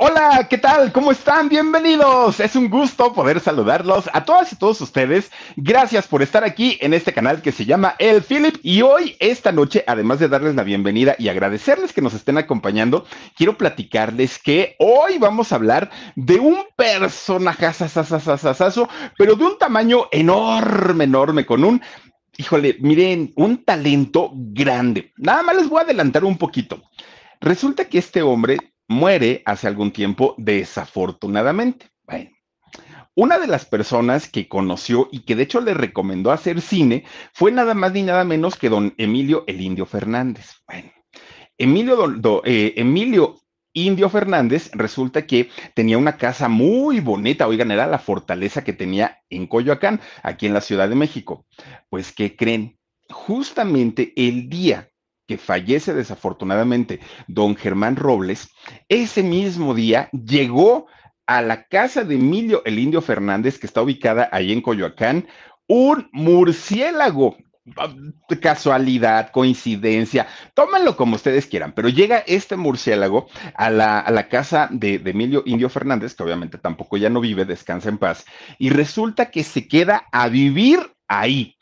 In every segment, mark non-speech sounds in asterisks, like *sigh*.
Hola, ¿qué tal? ¿Cómo están? Bienvenidos. Es un gusto poder saludarlos a todas y todos ustedes. Gracias por estar aquí en este canal que se llama El Philip. Y hoy, esta noche, además de darles la bienvenida y agradecerles que nos estén acompañando, quiero platicarles que hoy vamos a hablar de un personaje, pero de un tamaño enorme, enorme, con un híjole, miren, un talento grande. Nada más les voy a adelantar un poquito. Resulta que este hombre muere hace algún tiempo desafortunadamente. Bueno, una de las personas que conoció y que de hecho le recomendó hacer cine fue nada más ni nada menos que don Emilio el Indio Fernández. Bueno, Emilio, eh, Emilio Indio Fernández resulta que tenía una casa muy bonita, oigan, era la fortaleza que tenía en Coyoacán, aquí en la Ciudad de México. Pues, ¿qué creen? Justamente el día que fallece desafortunadamente don Germán Robles, ese mismo día llegó a la casa de Emilio el Indio Fernández, que está ubicada ahí en Coyoacán, un murciélago. Casualidad, coincidencia, tómenlo como ustedes quieran, pero llega este murciélago a la, a la casa de, de Emilio Indio Fernández, que obviamente tampoco ya no vive, descansa en paz, y resulta que se queda a vivir ahí.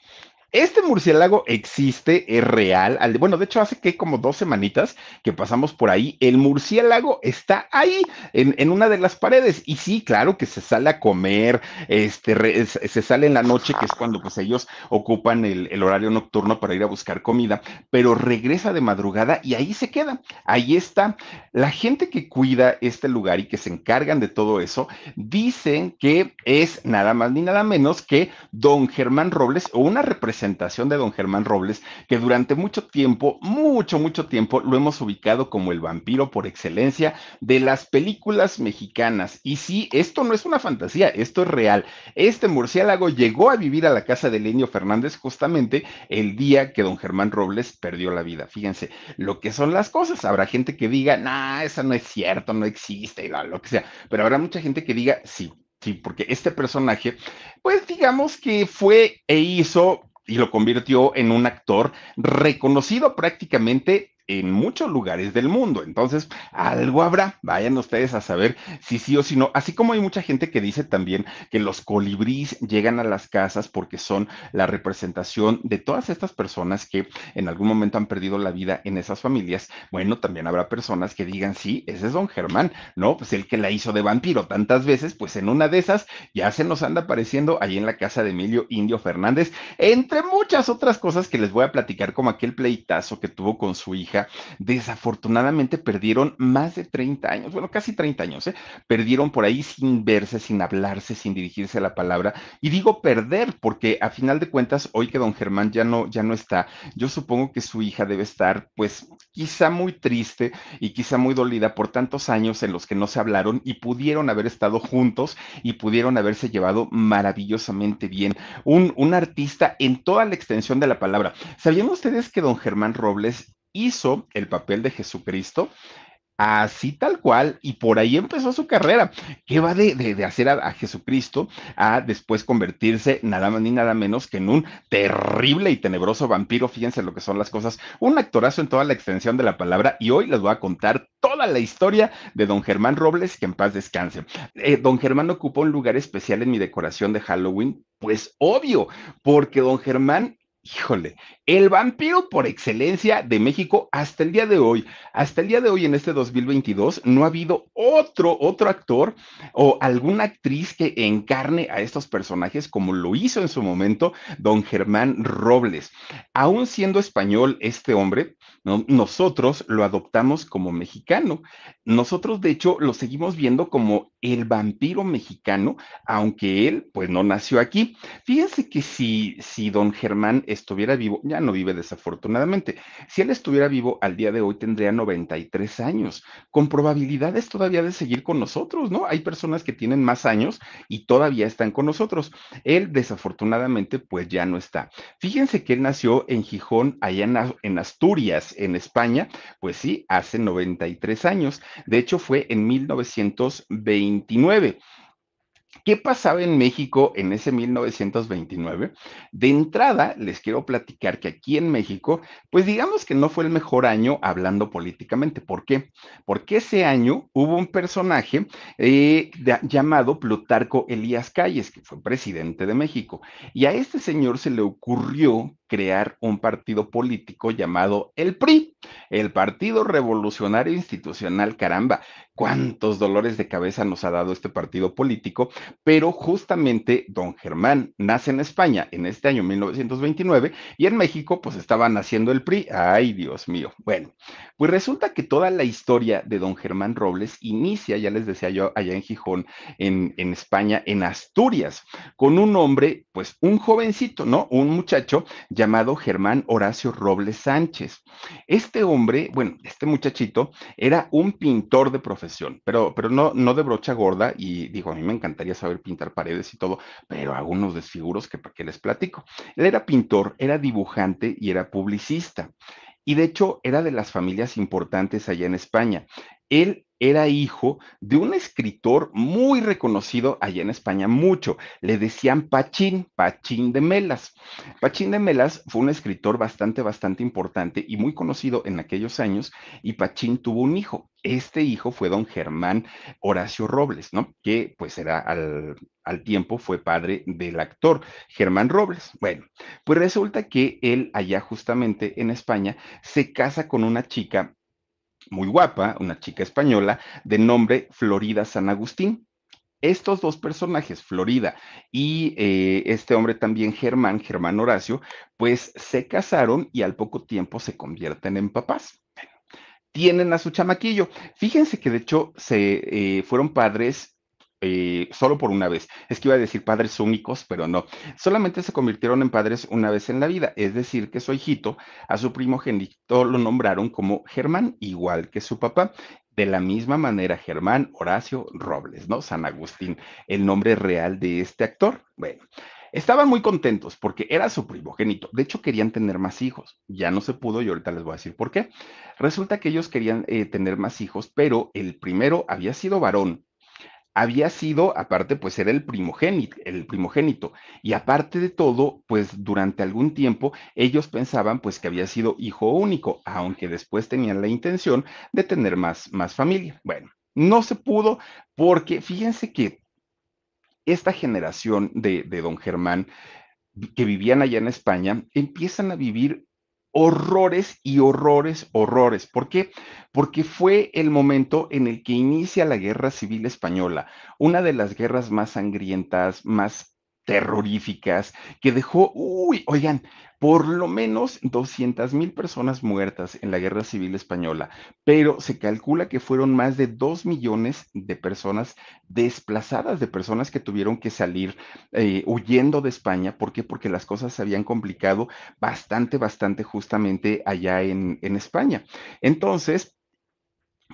Este murciélago existe, es real. Bueno, de hecho, hace que como dos semanitas que pasamos por ahí, el murciélago está ahí, en, una de las paredes. Y sí, claro que se sale a comer, este, se sale en la noche, que es cuando pues ellos ocupan el, el, horario nocturno para ir a buscar comida, pero regresa de madrugada y ahí se queda. Ahí está. La gente que cuida este lugar y que se encargan de todo eso, dicen que es nada más ni nada menos que don Germán Robles o una representación de don Germán Robles, que durante mucho tiempo, mucho, mucho tiempo, lo hemos ubicado como el vampiro por excelencia de las películas mexicanas. Y sí, esto no es una fantasía, esto es real. Este murciélago llegó a vivir a la casa de Lenio Fernández justamente el día que don Germán Robles perdió la vida. Fíjense lo que son las cosas. Habrá gente que diga, nah, eso no es cierto, no existe, y lo que sea. Pero habrá mucha gente que diga, sí, Sí, porque este personaje, pues digamos que fue e hizo y lo convirtió en un actor reconocido prácticamente en muchos lugares del mundo. Entonces, algo habrá. Vayan ustedes a saber si sí o si no. Así como hay mucha gente que dice también que los colibríes llegan a las casas porque son la representación de todas estas personas que en algún momento han perdido la vida en esas familias. Bueno, también habrá personas que digan, sí, ese es don Germán, ¿no? Pues el que la hizo de vampiro tantas veces, pues en una de esas ya se nos anda apareciendo ahí en la casa de Emilio Indio Fernández, entre muchas otras cosas que les voy a platicar, como aquel pleitazo que tuvo con su hija desafortunadamente perdieron más de 30 años, bueno, casi 30 años, ¿eh? perdieron por ahí sin verse, sin hablarse, sin dirigirse a la palabra. Y digo perder porque a final de cuentas, hoy que don Germán ya no, ya no está, yo supongo que su hija debe estar, pues, quizá muy triste y quizá muy dolida por tantos años en los que no se hablaron y pudieron haber estado juntos y pudieron haberse llevado maravillosamente bien. Un, un artista en toda la extensión de la palabra. ¿Sabían ustedes que don Germán Robles hizo el papel de Jesucristo así tal cual, y por ahí empezó su carrera, que va de, hacer a, Jesucristo a después convertirse nada más ni nada menos que en un terrible y tenebroso vampiro, fíjense lo que son las cosas, un actorazo en toda la extensión de la palabra, y hoy les voy a contar toda la historia de don Germán Robles, que en paz descanse. Eh, don Germán ocupó un lugar especial en mi decoración de Halloween, pues obvio, porque don Germán híjole, el vampiro por excelencia de México hasta el día de hoy. Hasta el día de hoy, en este 2022, no ha habido otro, otro actor o alguna actriz que encarne a estos personajes como lo hizo en su momento don Germán Robles. Aún siendo español este hombre, nosotros lo adoptamos como mexicano. Nosotros, de hecho, lo seguimos viendo como el vampiro mexicano, aunque él, pues, no nació aquí. Fíjense que si, si don Germán estuviera vivo, ya no vive desafortunadamente, si él estuviera vivo al día de hoy tendría 93 años, con probabilidades todavía de seguir con nosotros, ¿no? Hay personas que tienen más años y todavía están con nosotros. Él, desafortunadamente, pues ya no está. Fíjense que él nació en Gijón, allá en Asturias, en España, pues sí, hace 93 años. De hecho, fue en 1929. ¿Qué pasaba en México en ese 1929? De entrada, les quiero platicar que aquí en México, pues digamos que no fue el mejor año hablando políticamente. ¿Por qué? Porque ese año hubo un personaje eh, llamado Plutarco Elías Calles, que fue presidente de México, y a este señor se le ocurrió crear un partido político llamado el PRI, el Partido Revolucionario Institucional. Caramba, cuántos dolores de cabeza nos ha dado este partido político, pero justamente don Germán nace en España en este año 1929 y en México pues estaba naciendo el PRI. Ay, Dios mío. Bueno, pues resulta que toda la historia de don Germán Robles inicia, ya les decía yo, allá en Gijón, en, en España, en Asturias, con un hombre, pues un jovencito, ¿no? Un muchacho llamado Germán Horacio Robles Sánchez. Este hombre, bueno, este muchachito era un pintor de profesión, pero, pero no, no de brocha gorda y digo, a mí me encantaría saber pintar paredes y todo, pero hago unos desfiguros que qué les platico. Él era pintor, era dibujante y era publicista. Y de hecho era de las familias importantes allá en España. Él era hijo de un escritor muy reconocido allá en España, mucho. Le decían Pachín, Pachín de Melas. Pachín de Melas fue un escritor bastante, bastante importante y muy conocido en aquellos años, y Pachín tuvo un hijo. Este hijo fue don Germán Horacio Robles, ¿no? Que pues era al, al tiempo fue padre del actor Germán Robles. Bueno, pues resulta que él allá justamente en España se casa con una chica muy guapa, una chica española de nombre Florida San Agustín. Estos dos personajes, Florida y eh, este hombre también, Germán, Germán Horacio, pues se casaron y al poco tiempo se convierten en papás. tienen a su chamaquillo. Fíjense que de hecho se eh, fueron padres eh, solo por una vez. Es que iba a decir padres únicos, pero no. Solamente se convirtieron en padres una vez en la vida. Es decir, que su hijito, a su primogénito lo nombraron como Germán, igual que su papá. De la misma manera, Germán Horacio Robles, ¿no? San Agustín, el nombre real de este actor. Bueno, estaban muy contentos porque era su primogénito. De hecho, querían tener más hijos. Ya no se pudo y ahorita les voy a decir por qué. Resulta que ellos querían eh, tener más hijos, pero el primero había sido varón había sido, aparte, pues era el primogénito, el primogénito. Y aparte de todo, pues durante algún tiempo ellos pensaban pues que había sido hijo único, aunque después tenían la intención de tener más, más familia. Bueno, no se pudo porque fíjense que esta generación de, de don Germán que vivían allá en España empiezan a vivir horrores y horrores, horrores. ¿Por qué? Porque fue el momento en el que inicia la Guerra Civil Española, una de las guerras más sangrientas, más terroríficas, que dejó, uy, oigan, por lo menos 200 mil personas muertas en la Guerra Civil Española, pero se calcula que fueron más de 2 millones de personas desplazadas, de personas que tuvieron que salir eh, huyendo de España. ¿Por qué? Porque las cosas se habían complicado bastante, bastante justamente allá en, en España. Entonces,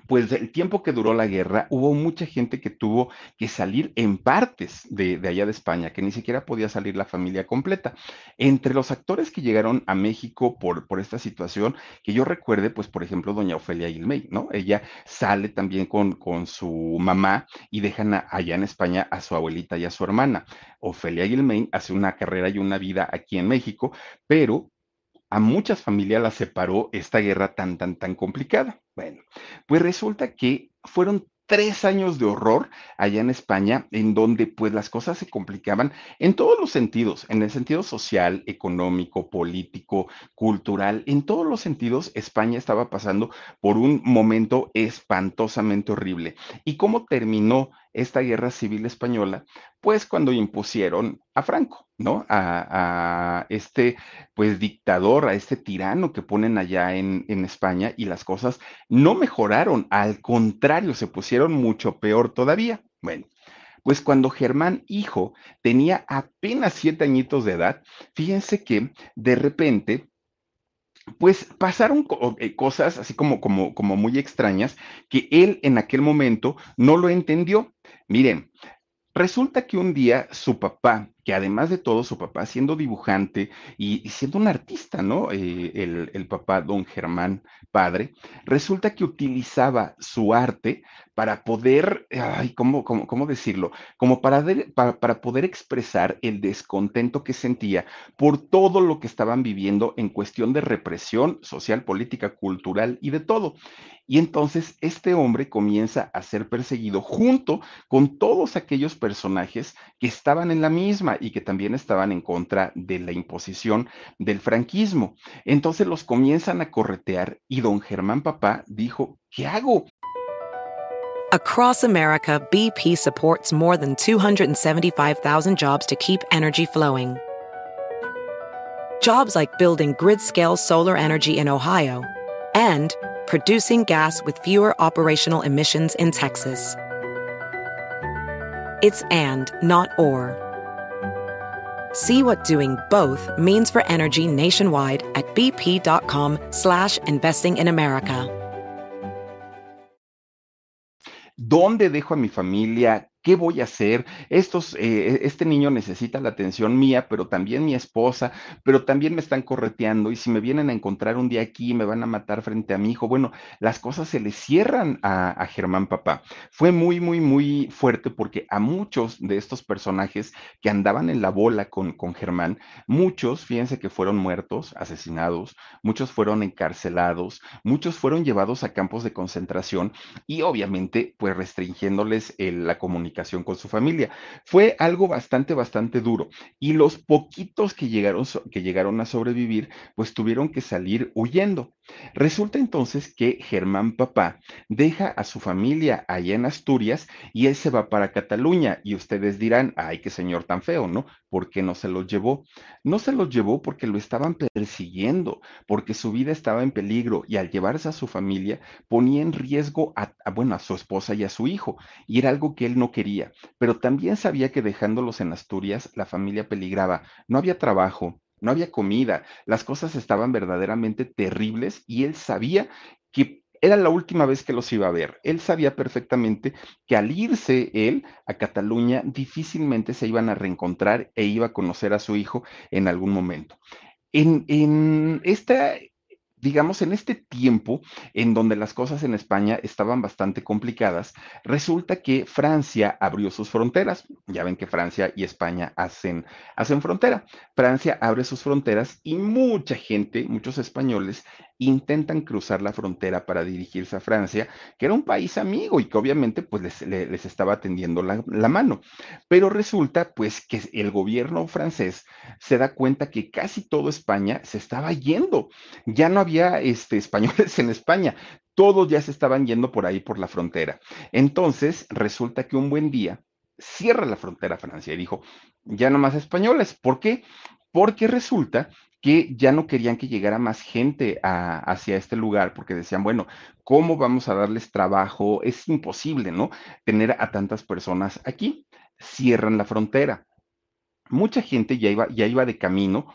pues el tiempo que duró la guerra, hubo mucha gente que tuvo que salir en partes de, allá de España, que ni siquiera podía salir la familia completa. Entre los actores que llegaron a México por, por esta situación, que yo recuerde, pues por ejemplo, doña Ofelia Gilmey, ¿no? Ella sale también con, con su mamá y dejan allá en España a su abuelita y a su hermana. Ofelia Gilmey hace una carrera y una vida aquí en México, pero a muchas familias las separó esta guerra tan, tan, tan complicada. Bueno, pues resulta que fueron tres años de horror allá en España, en donde pues las cosas se complicaban en todos los sentidos, en el sentido social, económico, político, cultural, en todos los sentidos, España estaba pasando por un momento espantosamente horrible. ¿Y cómo terminó esta guerra civil española? Pues cuando impusieron a Franco, ¿no? A, este, pues, dictador, a este tirano que ponen allá en, en España y las cosas no mejoraron, al contrario, se pusieron mucho peor todavía. Bueno, pues cuando Germán, hijo, tenía apenas siete añitos de edad, fíjense que de repente pues pasaron eh, cosas así como, como, como muy extrañas que él en aquel momento no lo entendió. Miren, resulta que un día su papá, que además de todo, su papá siendo dibujante y, siendo un artista, ¿no? Eh, el, el, papá, don Germán, padre, resulta que utilizaba su arte para poder, ¿cómo, cómo, cómo decirlo? Como para, para, para, poder expresar el descontento que sentía por todo lo que estaban viviendo en cuestión de represión social, política, cultural y de todo. Y entonces este hombre comienza a ser perseguido junto con todos aquellos personajes que estaban en la misma y que también estaban en contra de la imposición del franquismo. Entonces los comienzan a corretear y don Germán Papá dijo, ¿qué hago? Across America, BP supports more than 275,000 jobs to keep energy flowing. Jobs like building grid-scale solar energy in Ohio and producing gas with fewer operational emissions in Texas. It's and, not or. See what doing both means for energy nationwide at bp.com slash investing in America. ¿Dónde dejo a mi familia? ¿Qué voy a hacer? Estos, eh, este niño necesita la atención mía, pero también mi esposa, pero también me están correteando y si me vienen a encontrar un día aquí me van a matar frente a mi hijo. Bueno, las cosas se le cierran a, Germán Papá. Fue muy, muy, muy fuerte porque a muchos de estos personajes que andaban en la bola con, con Germán, muchos, fíjense que fueron muertos, asesinados, muchos fueron encarcelados, muchos fueron llevados a campos de concentración y obviamente pues restringiéndoles la comunicación con su familia. Fue algo bastante, bastante duro. Y los poquitos que llegaron, que llegaron a sobrevivir, pues tuvieron que salir huyendo. Resulta entonces que Germán Papá deja a su familia allá en Asturias y él se va para Cataluña. Y ustedes dirán, ay, qué señor tan feo, ¿no? ¿Por qué no se los llevó? No se los llevó porque lo estaban persiguiendo, porque su vida estaba en peligro y al llevarse a su familia ponía en riesgo a, bueno, a su esposa y a su hijo. Y era algo que él no quería, pero también sabía que dejándolos en Asturias la familia peligraba. No había trabajo, no había comida, las cosas estaban verdaderamente terribles y él sabía que era la última vez que los iba a ver. Él sabía perfectamente que al irse él a Cataluña difícilmente se iban a reencontrar e iba a conocer a su hijo en algún momento. En, en esta digamos, en este tiempo en donde las cosas en España estaban bastante complicadas, resulta que Francia abrió sus fronteras. Ya ven que Francia y España hacen, hacen frontera. Francia abre sus fronteras y mucha gente, muchos españoles, intentan cruzar la frontera para dirigirse a Francia, que era un país amigo y que obviamente pues les, les estaba tendiendo la, la, mano. Pero resulta pues que el gobierno francés se da cuenta que casi todo España se estaba yendo. Ya no había este, españoles *laughs* en España, todos ya se estaban yendo por ahí por la frontera. Entonces resulta que un buen día cierra la frontera Francia y dijo, ya no más españoles. ¿Por qué? Porque resulta que ya no querían que llegara más gente a, hacia este lugar, porque decían, bueno, ¿cómo vamos a darles trabajo? Es imposible, ¿no? Tener a tantas personas aquí. Cierran la frontera. Mucha gente ya iba, ya iba de camino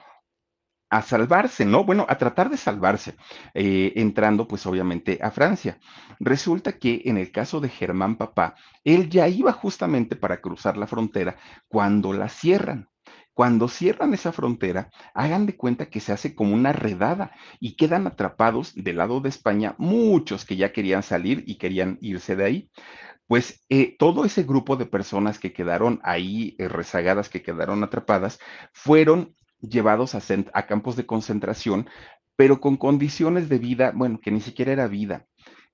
a salvarse, ¿no? Bueno, a tratar de salvarse, eh, entrando pues obviamente a Francia. Resulta que en el caso de Germán Papá, él ya iba justamente para cruzar la frontera cuando la cierran. Cuando cierran esa frontera, hagan de cuenta que se hace como una redada y quedan atrapados del lado de España muchos que ya querían salir y querían irse de ahí. Pues eh, todo ese grupo de personas que quedaron ahí eh, rezagadas, que quedaron atrapadas, fueron llevados a, a campos de concentración, pero con condiciones de vida, bueno, que ni siquiera era vida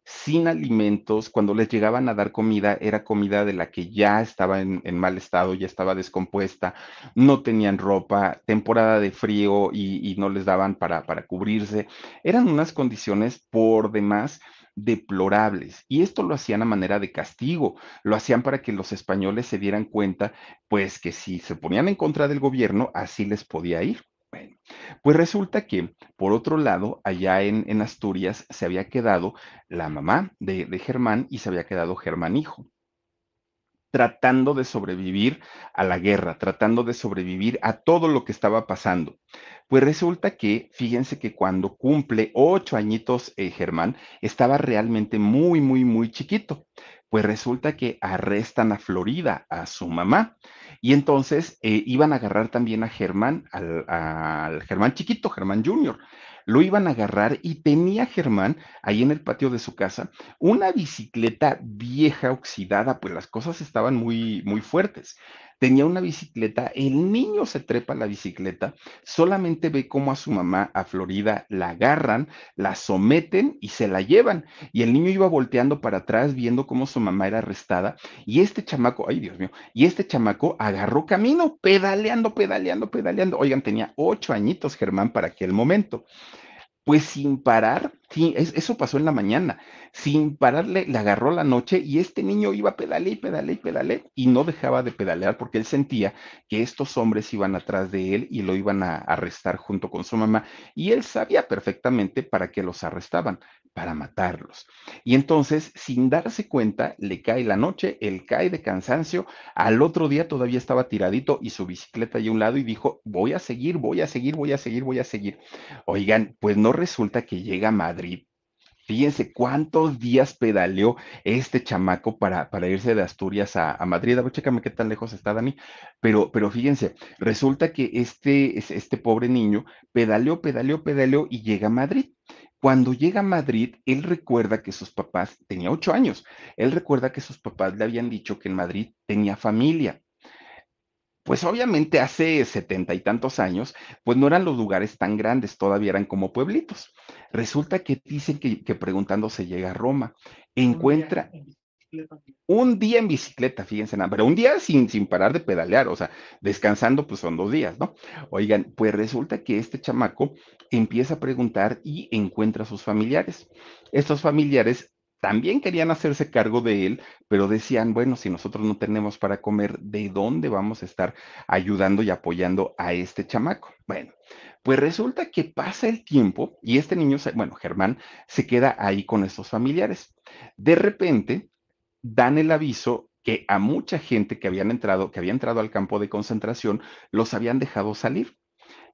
sin alimentos, cuando les llegaban a dar comida, era comida de la que ya estaba en, mal estado, ya estaba descompuesta, no tenían ropa, temporada de frío y, y no les daban para, para cubrirse. Eran unas condiciones por demás deplorables. Y esto lo hacían a manera de castigo, lo hacían para que los españoles se dieran cuenta, pues que si se ponían en contra del gobierno, así les podía ir. Bueno, pues resulta que, por otro lado, allá en, Asturias se había quedado la mamá de, de Germán y se había quedado Germán hijo tratando de sobrevivir a la guerra, tratando de sobrevivir a todo lo que estaba pasando. Pues resulta que, fíjense que cuando cumple ocho añitos eh, Germán, estaba realmente muy, muy, muy chiquito. Pues resulta que arrestan a Florida, a su mamá, y entonces eh, iban a agarrar también a Germán, al, al Germán chiquito, Germán Junior. Lo iban a agarrar y tenía Germán ahí en el patio de su casa una bicicleta vieja, oxidada, pues las cosas estaban muy, muy fuertes tenía una bicicleta, el niño se trepa a la bicicleta, solamente ve cómo a su mamá, a Florida, la agarran, la someten y se la llevan. Y el niño iba volteando para atrás viendo cómo su mamá era arrestada. Y este chamaco, ay Dios mío, y este chamaco agarró camino, pedaleando, pedaleando, pedaleando. Oigan, tenía ocho añitos Germán para aquel momento. Pues sin parar, sí, eso pasó en la mañana, sin pararle, le agarró la noche y este niño iba pedale y pedale y pedale y no dejaba de pedalear porque él sentía que estos hombres iban atrás de él y lo iban a arrestar junto con su mamá y él sabía perfectamente para qué los arrestaban, para matarlos. Y entonces, sin darse cuenta, le cae la noche, él cae de cansancio, al otro día todavía estaba tiradito y su bicicleta ahí a un lado y dijo, voy a seguir, voy a seguir, voy a seguir, voy a seguir. Oigan, pues no resulta que llega a Madrid. Fíjense cuántos días pedaleó este chamaco para, para irse de Asturias a, a, Madrid. A ver, chécame qué tan lejos está Dani. Pero, pero fíjense, resulta que este, este pobre niño pedaleó, pedaleó, pedaleó y llega a Madrid. Cuando llega a Madrid, él recuerda que sus papás, tenía ocho años, él recuerda que sus papás le habían dicho que en Madrid tenía familia. Pues obviamente hace setenta y tantos años, pues no eran los lugares tan grandes, todavía eran como pueblitos. Resulta que dicen que, que preguntando se llega a Roma, encuentra, un día en bicicleta, fíjense, nada, pero un día sin, sin parar de pedalear, o sea, descansando, pues son dos días, ¿no? Oigan, pues resulta que este chamaco empieza a preguntar y encuentra a sus familiares. Estos familiares también querían hacerse cargo de él, pero decían, bueno, si nosotros no tenemos para comer, ¿de dónde vamos a estar ayudando y apoyando a este chamaco? Bueno, pues resulta que pasa el tiempo y este niño, bueno, Germán, se queda ahí con estos familiares. De repente, dan el aviso que a mucha gente que habían entrado, que había entrado al campo de concentración, los habían dejado salir.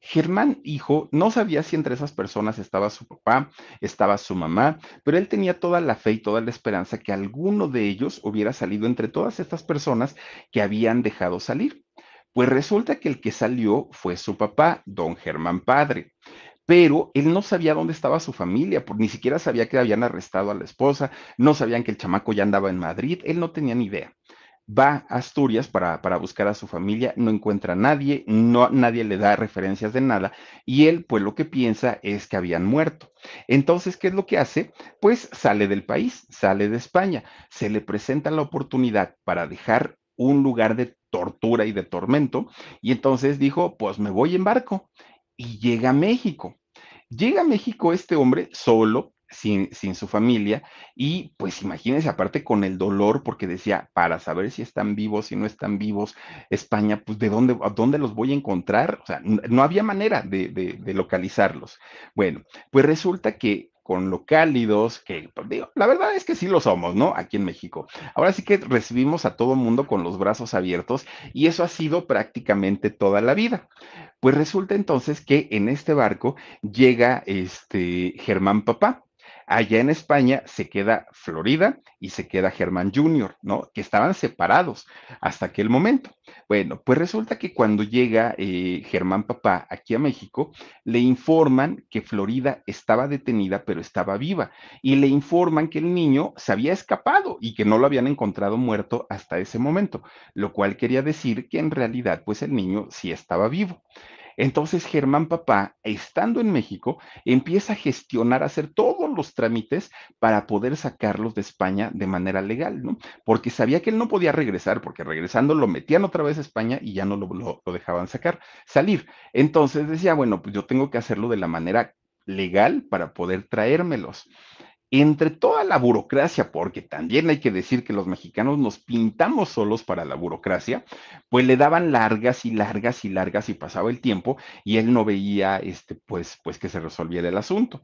Germán, hijo, no sabía si entre esas personas estaba su papá, estaba su mamá, pero él tenía toda la fe y toda la esperanza que alguno de ellos hubiera salido entre todas estas personas que habían dejado salir. Pues resulta que el que salió fue su papá, don Germán Padre pero él no sabía dónde estaba su familia, ni siquiera sabía que habían arrestado a la esposa, no sabían que el chamaco ya andaba en Madrid, él no tenía ni idea. Va a Asturias para, para buscar a su familia, no encuentra a nadie, no, nadie le da referencias de nada, y él pues lo que piensa es que habían muerto. Entonces, ¿qué es lo que hace? Pues sale del país, sale de España, se le presenta la oportunidad para dejar un lugar de tortura y de tormento, y entonces dijo, pues me voy en barco y llega a México. Llega a México este hombre solo, sin, sin, su familia, y pues imagínense, aparte con el dolor, porque decía, para saber si están vivos, si no están vivos, España, pues de dónde, dónde los voy a encontrar, o sea, no había manera de, de, de localizarlos. Bueno, pues resulta que con lo cálidos, que pues, digo, la verdad es que sí lo somos, ¿no? Aquí en México. Ahora sí que recibimos a todo mundo con los brazos abiertos y eso ha sido prácticamente toda la vida. Pues resulta entonces que en este barco llega este Germán Papá. Allá en España se queda Florida y se queda Germán Jr., ¿no? Que estaban separados hasta aquel momento. Bueno, pues resulta que cuando llega eh, Germán Papá aquí a México, le informan que Florida estaba detenida, pero estaba viva. Y le informan que el niño se había escapado y que no lo habían encontrado muerto hasta ese momento, lo cual quería decir que en realidad, pues el niño sí estaba vivo. Entonces Germán Papá, estando en México, empieza a gestionar, a hacer todos los trámites para poder sacarlos de España de manera legal, ¿no? Porque sabía que él no podía regresar, porque regresando lo metían otra vez a España y ya no lo, lo, dejaban sacar, salir. Entonces decía, bueno, pues yo tengo que hacerlo de la manera legal para poder traérmelos entre toda la burocracia, porque también hay que decir que los mexicanos nos pintamos solos para la burocracia, pues le daban largas y largas y largas y pasaba el tiempo y él no veía, este, pues, pues que se resolviera el asunto.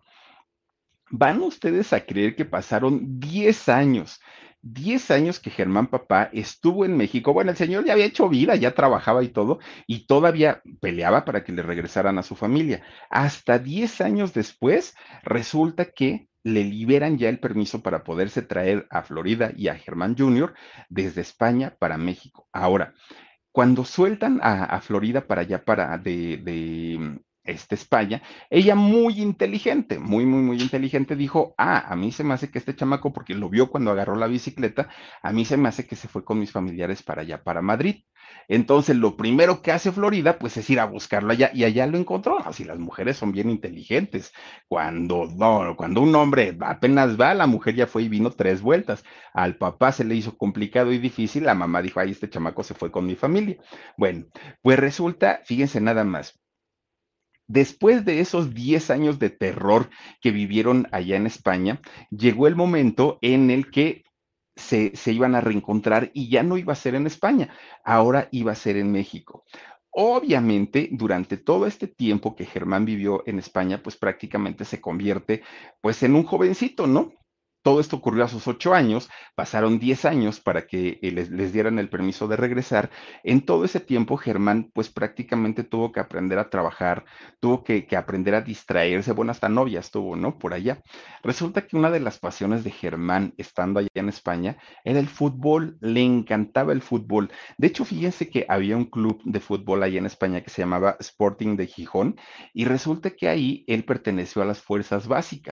¿Van ustedes a creer que pasaron 10 años? 10 años que Germán Papá estuvo en México. Bueno, el señor ya había hecho vida, ya trabajaba y todo, y todavía peleaba para que le regresaran a su familia. Hasta 10 años después, resulta que le liberan ya el permiso para poderse traer a Florida y a Germán Jr. desde España para México. Ahora, cuando sueltan a, Florida para allá, para de, de este, España, ella muy inteligente, muy, muy, muy inteligente, dijo, ah, a mí se me hace que este chamaco, porque lo vio cuando agarró la bicicleta, a mí se me hace que se fue con mis familiares para allá, para Madrid. Entonces, lo primero que hace Florida, pues es ir a buscarlo allá y allá lo encontró. Así las mujeres son bien inteligentes. Cuando, no, cuando un hombre apenas va, la mujer ya fue y vino tres vueltas. Al papá se le hizo complicado y difícil, la mamá dijo, ay, este chamaco se fue con mi familia. Bueno, pues resulta, fíjense nada más, Después de esos 10 años de terror que vivieron allá en España, llegó el momento en el que se, iban a reencontrar y ya no iba a ser en España, ahora iba a ser en México. Obviamente, durante todo este tiempo que Germán vivió en España, pues prácticamente se convierte pues en un jovencito, ¿no? Todo esto ocurrió a sus ocho años, pasaron diez años para que eh, les, dieran el permiso de regresar. En todo ese tiempo, Germán, pues prácticamente tuvo que aprender a trabajar, tuvo que, aprender a distraerse, bueno, hasta novias tuvo, ¿no? Por allá. Resulta que una de las pasiones de Germán, estando allá en España, era el fútbol, le encantaba el fútbol. De hecho, fíjense que había un club de fútbol allá en España que se llamaba Sporting de Gijón, y resulta que ahí él perteneció a las fuerzas básicas.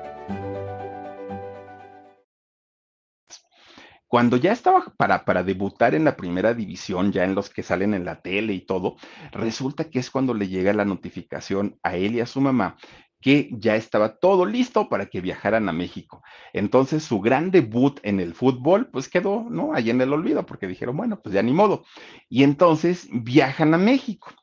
Cuando ya estaba para, para debutar en la primera división, ya en los que salen en la tele y todo, resulta que es cuando le llega la notificación a él y a su mamá que ya estaba todo listo para que viajaran a México. Entonces su gran debut en el fútbol, pues quedó, ¿no? Ahí en el olvido, porque dijeron, bueno, pues ya ni modo. Y entonces viajan a México.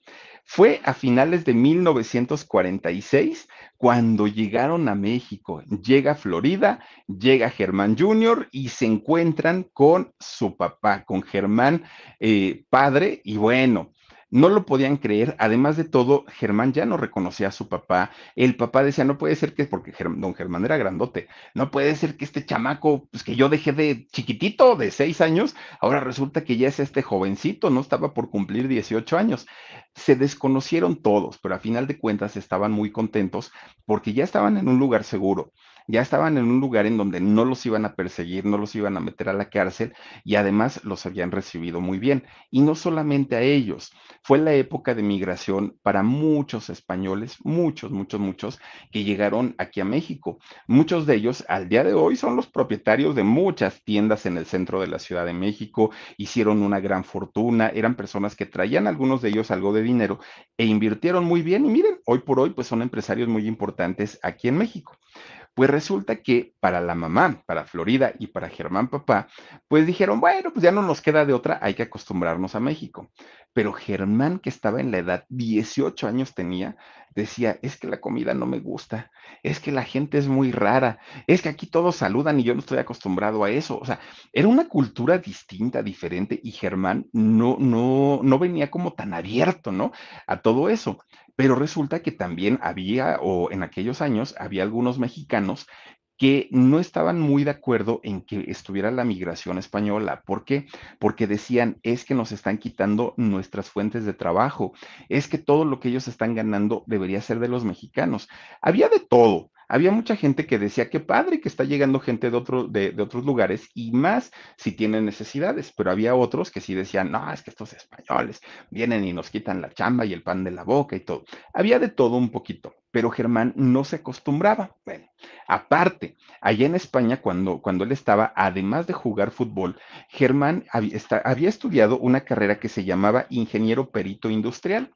Fue a finales de 1946 cuando llegaron a México. Llega Florida, llega Germán Jr. y se encuentran con su papá, con Germán eh, padre. Y bueno, no lo podían creer. Además de todo, Germán ya no reconocía a su papá. El papá decía, no puede ser que, porque don Germán era grandote, no puede ser que este chamaco, pues que yo dejé de chiquitito, de seis años, ahora resulta que ya es este jovencito, no estaba por cumplir 18 años. Se desconocieron todos, pero a final de cuentas estaban muy contentos porque ya estaban en un lugar seguro ya estaban en un lugar en donde no los iban a perseguir, no los iban a meter a la cárcel y además los habían recibido muy bien. Y no solamente a ellos, fue la época de migración para muchos españoles, muchos, muchos, muchos, que llegaron aquí a México. Muchos de ellos al día de hoy son los propietarios de muchas tiendas en el centro de la Ciudad de México, hicieron una gran fortuna, eran personas que traían algunos de ellos algo de dinero e invirtieron muy bien y miren, hoy por hoy pues son empresarios muy importantes aquí en México. Pues resulta que para la mamá, para Florida y para Germán papá, pues dijeron, bueno, pues ya no nos queda de otra, hay que acostumbrarnos a México. Pero Germán, que estaba en la edad, 18 años tenía, decía, es que la comida no me gusta, es que la gente es muy rara, es que aquí todos saludan y yo no estoy acostumbrado a eso. O sea, era una cultura distinta, diferente, y Germán no, no, no venía como tan abierto, ¿no? A todo eso. Pero resulta que también había, o en aquellos años, había algunos mexicanos que no estaban muy de acuerdo en que estuviera la migración española. ¿Por qué? Porque decían, es que nos están quitando nuestras fuentes de trabajo, es que todo lo que ellos están ganando debería ser de los mexicanos. Había de todo había mucha gente que decía que padre que está llegando gente de, otro, de, otros lugares y más si tienen necesidades, pero había otros que sí decían, no, es que estos españoles vienen y nos quitan la chamba y el pan de la boca y todo. Había de todo un poquito, pero Germán no se acostumbraba. Bueno, aparte, allá en España, cuando, cuando él estaba, además de jugar fútbol, Germán había, había estudiado una carrera que se llamaba ingeniero perito industrial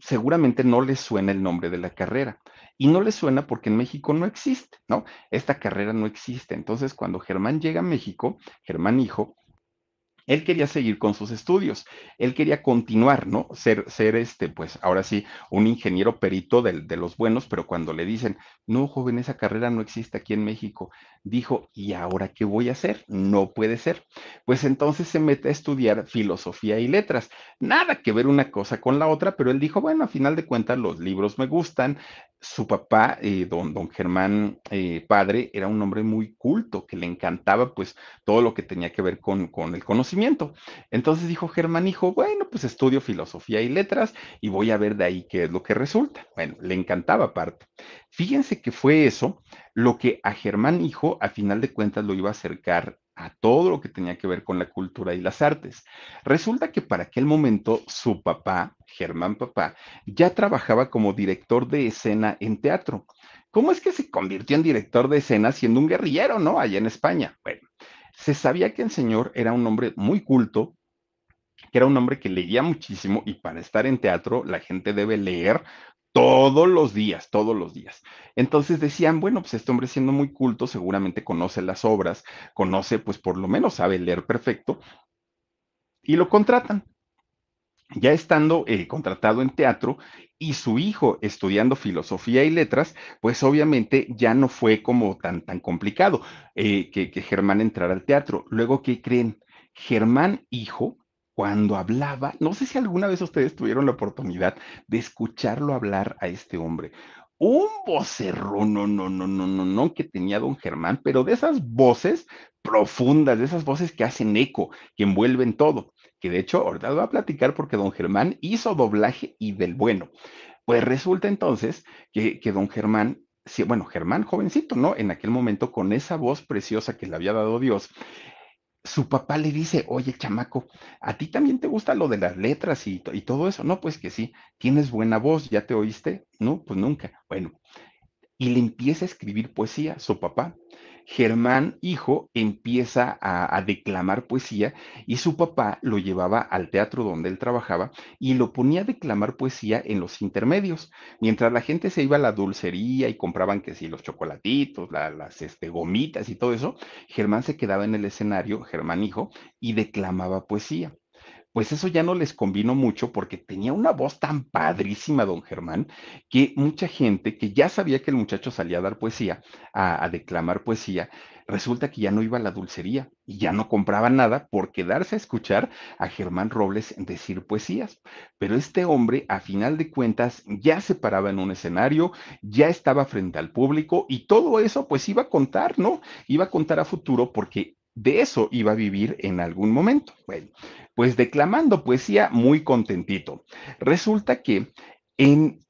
seguramente no les suena el nombre de la carrera. Y no les suena porque en México no existe, ¿no? Esta carrera no existe. Entonces, cuando Germán llega a México, Germán hijo, él quería seguir con sus estudios, él quería continuar, ¿no? Ser, ser este, pues ahora sí, un ingeniero perito de, de, los buenos, pero cuando le dicen, no, joven, esa carrera no existe aquí en México, dijo, ¿y ahora qué voy a hacer? No puede ser. Pues entonces se mete a estudiar filosofía y letras. Nada que ver una cosa con la otra, pero él dijo, bueno, a final de cuentas los libros me gustan, su papá, eh, don, don, Germán eh, padre, era un hombre muy culto, que le encantaba pues todo lo que tenía que ver con, con, el conocimiento. Entonces dijo Germán, hijo, bueno, pues estudio filosofía y letras y voy a ver de ahí qué es lo que resulta. Bueno, le encantaba aparte. Fíjense que fue eso lo que a Germán hijo, a final de cuentas, lo iba a acercar a todo lo que tenía que ver con la cultura y las artes. Resulta que para aquel momento su papá, Germán papá, ya trabajaba como director de escena en teatro. ¿Cómo es que se convirtió en director de escena siendo un guerrillero, no? Allá en España. Bueno, se sabía que el señor era un hombre muy culto, que era un hombre que leía muchísimo y para estar en teatro la gente debe leer todos los días, todos los días. Entonces decían, bueno, pues este hombre siendo muy culto, seguramente conoce las obras, conoce, pues por lo menos sabe leer perfecto, y lo contratan. Ya estando eh, contratado en teatro y su hijo estudiando filosofía y letras, pues obviamente ya no fue como tan, tan complicado eh, que, que Germán entrara al teatro. Luego, ¿qué creen? Germán, hijo, cuando hablaba, no sé si alguna vez ustedes tuvieron la oportunidad de escucharlo hablar a este hombre. Un vocerrón, no, no, no, no, no, no, que tenía don Germán, pero de esas voces profundas, de esas voces que hacen eco, que envuelven todo. Que de hecho, ahorita lo voy a platicar porque don Germán hizo doblaje y del bueno. Pues resulta entonces que, que don Germán bueno, Germán, jovencito, ¿no? En aquel momento, con esa voz preciosa que le había dado Dios, su papá le dice, oye, chamaco, ¿a ti también te gusta lo de las letras y, y, todo eso? No, pues que sí, tienes buena voz, ¿ya te oíste? No, pues nunca. Bueno, y le empieza a escribir poesía, su papá. Germán, hijo, empieza a, declamar poesía y su papá lo llevaba al teatro donde él trabajaba y lo ponía a declamar poesía en los intermedios. Mientras la gente se iba a la dulcería y compraban que sí, los chocolatitos, las este, gomitas y todo eso, Germán se quedaba en el escenario, Germán, hijo, y declamaba poesía pues eso ya no les convino mucho porque tenía una voz tan padrísima, don Germán, que mucha gente que ya sabía que el muchacho salía a dar poesía, a, declamar poesía, resulta que ya no iba a la dulcería y ya no compraba nada por quedarse a escuchar a Germán Robles decir poesías. Pero este hombre, a final de cuentas, ya se paraba en un escenario, ya estaba frente al público y todo eso pues iba a contar, ¿no? Iba a contar a futuro porque de eso iba a vivir en algún momento. Bueno, pues declamando poesía muy contentito. Resulta que en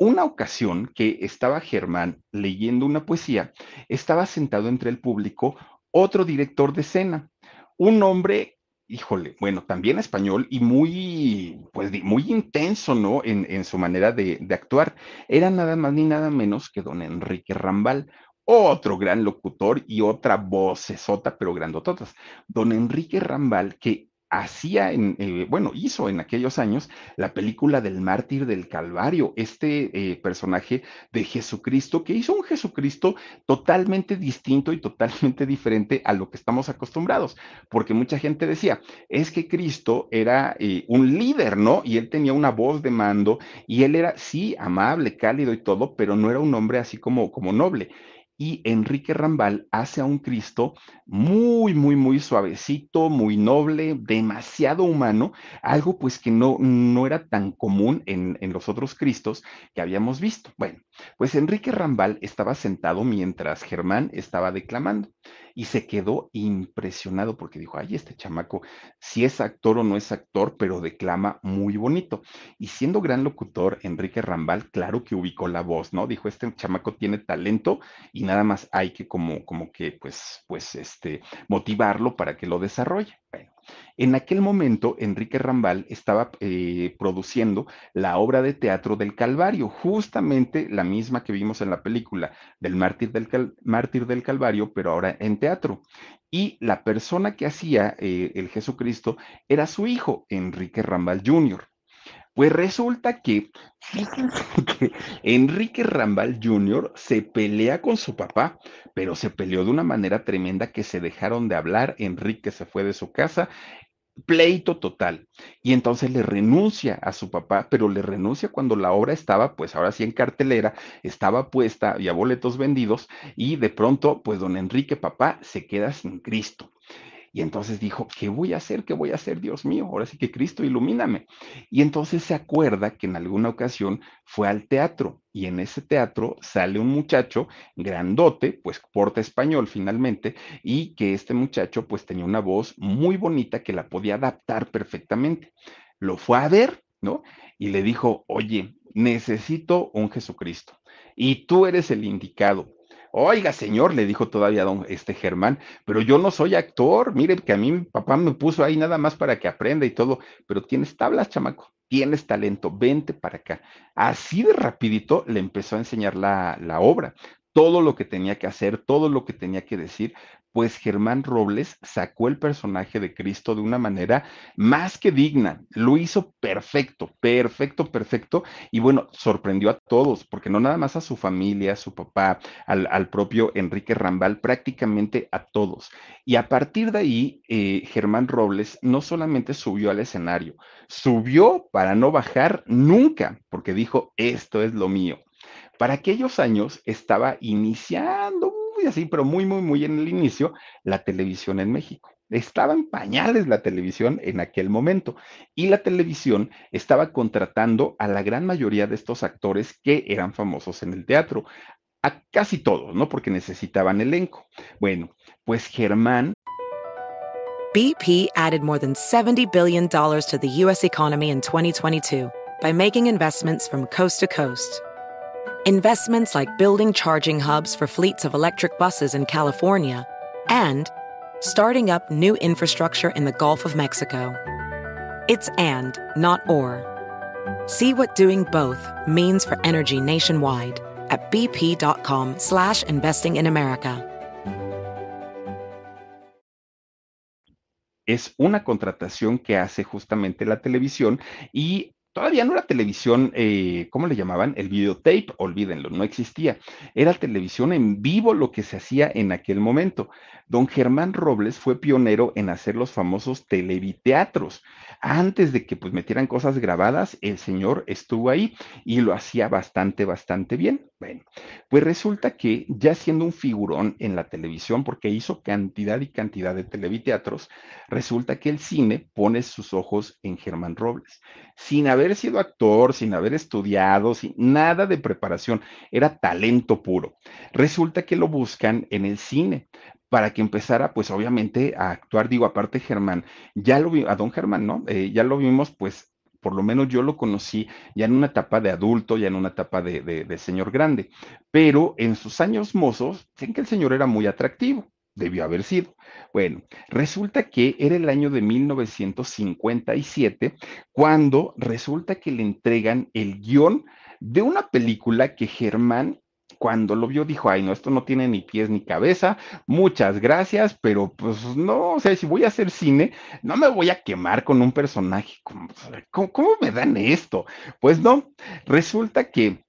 una ocasión que estaba Germán leyendo una poesía, estaba sentado entre el público otro director de escena, un hombre, híjole, bueno, también español y muy, pues, muy intenso, ¿no? En, su manera de, de, actuar. Era nada más ni nada menos que don Enrique Rambal, otro gran locutor y otra vocesota, pero grandototas. Don Enrique Rambal, que hacía, en, eh, bueno, hizo en aquellos años la película del mártir del Calvario, este eh, personaje de Jesucristo, que hizo un Jesucristo totalmente distinto y totalmente diferente a lo que estamos acostumbrados, porque mucha gente decía, es que Cristo era eh, un líder, ¿no? Y él tenía una voz de mando y él era, sí, amable, cálido y todo, pero no era un hombre así como, como noble. Y Enrique Rambal hace a un Cristo muy, muy, muy suavecito, muy noble, demasiado humano, algo pues que no, no era tan común en, en los otros Cristos que habíamos visto. Bueno, pues Enrique Rambal estaba sentado mientras Germán estaba declamando y se quedó impresionado porque dijo, ay, este chamaco, si es actor o no es actor, pero declama muy bonito. Y siendo gran locutor, Enrique Rambal, claro que ubicó la voz, ¿no? Dijo, este chamaco tiene talento y nada más hay que como, como que, pues, pues, este, motivarlo para que lo desarrolle. Bueno, en aquel momento, Enrique Rambal estaba eh, produciendo la obra de teatro del Calvario, justamente la misma que vimos en la película del Mártir del, Mártir del Calvario, pero ahora en teatro. Y la persona que hacía eh, el Jesucristo era su hijo, Enrique Rambal Jr. Pues resulta que, *laughs* Enrique Rambal Jr. se pelea con su papá, pero se peleó de una manera tremenda que se dejaron de hablar, Enrique se fue de su casa, pleito total. Y entonces le renuncia a su papá, pero le renuncia cuando la obra estaba, pues ahora sí en cartelera, estaba puesta, y a boletos vendidos, y de pronto, pues don Enrique, papá, se queda sin Cristo. Y entonces dijo, ¿qué voy a hacer? ¿Qué voy a hacer, Dios mío? Ahora sí que Cristo, ilumíname. Y entonces se acuerda que en alguna ocasión fue al teatro y en ese teatro sale un muchacho grandote, pues porta español finalmente, y que este muchacho pues tenía una voz muy bonita que la podía adaptar perfectamente. Lo fue a ver, ¿no? Y le dijo, oye, necesito un Jesucristo. Y tú eres el indicado Oiga, señor, le dijo todavía don este Germán, pero yo no soy actor, mire que a mí mi papá me puso ahí nada más para que aprenda y todo, pero tienes tablas, chamaco, tienes talento, vente para acá. Así de rapidito le empezó a enseñar la, la obra todo lo que tenía que hacer, todo lo que tenía que decir, pues Germán Robles sacó el personaje de Cristo de una manera más que digna, lo hizo perfecto, perfecto, perfecto, y bueno, sorprendió a todos, porque no nada más a su familia, a su papá, al, propio Enrique Rambal, prácticamente a todos. Y a partir de ahí, eh, Germán Robles no solamente subió al escenario, subió para no bajar nunca, porque dijo, esto es lo mío. Para aquellos años estaba iniciando así, pero muy, muy, muy en el inicio, la televisión en México. Estaba en pañales la televisión en aquel momento y la televisión estaba contratando a la gran mayoría de estos actores que eran famosos en el teatro, a casi todos, ¿no? Porque necesitaban elenco. Bueno, pues Germán. BP added more than $70 billion to the U.S. economy in 2022 by making investments from coast to coast. Investments like building charging hubs for fleets of electric buses in California, and starting up new infrastructure in the Gulf of Mexico. It's and, not or. See what doing both means for energy nationwide at bp.com slash investing in America. Es una contratación que hace justamente la televisión y Todavía no era televisión, eh, ¿cómo le llamaban? El videotape, olvídenlo, no existía. Era televisión en vivo lo que se hacía en aquel momento. Don Germán Robles fue pionero en hacer los famosos televiteatros. Antes de que pues metieran cosas grabadas, el señor estuvo ahí y lo hacía bastante, bastante bien. Bueno, pues resulta que ya siendo un figurón en la televisión, porque hizo cantidad y cantidad de televiteatros, resulta que el cine pone sus ojos en Germán Robles. Sin haber sido actor, sin haber estudiado, sin nada de preparación, era talento puro. Resulta que lo buscan en el cine para que empezara, pues obviamente, a actuar, digo, aparte Germán, ya lo vi, a don Germán, ¿no? Eh, ya lo vimos, pues, por lo menos yo lo conocí ya en una etapa de adulto, ya en una etapa de, señor grande, pero en sus años mozos, sé que el señor era muy atractivo, debió haber sido. Bueno, resulta que era el año de 1957 cuando resulta que le entregan el guion de una película que Germán cuando lo vio dijo, ay, no, esto no tiene ni pies ni cabeza, muchas gracias, pero pues no, o sea, si voy a hacer cine, no me voy a quemar con un personaje, ¿cómo, cómo me dan esto? Pues no, resulta que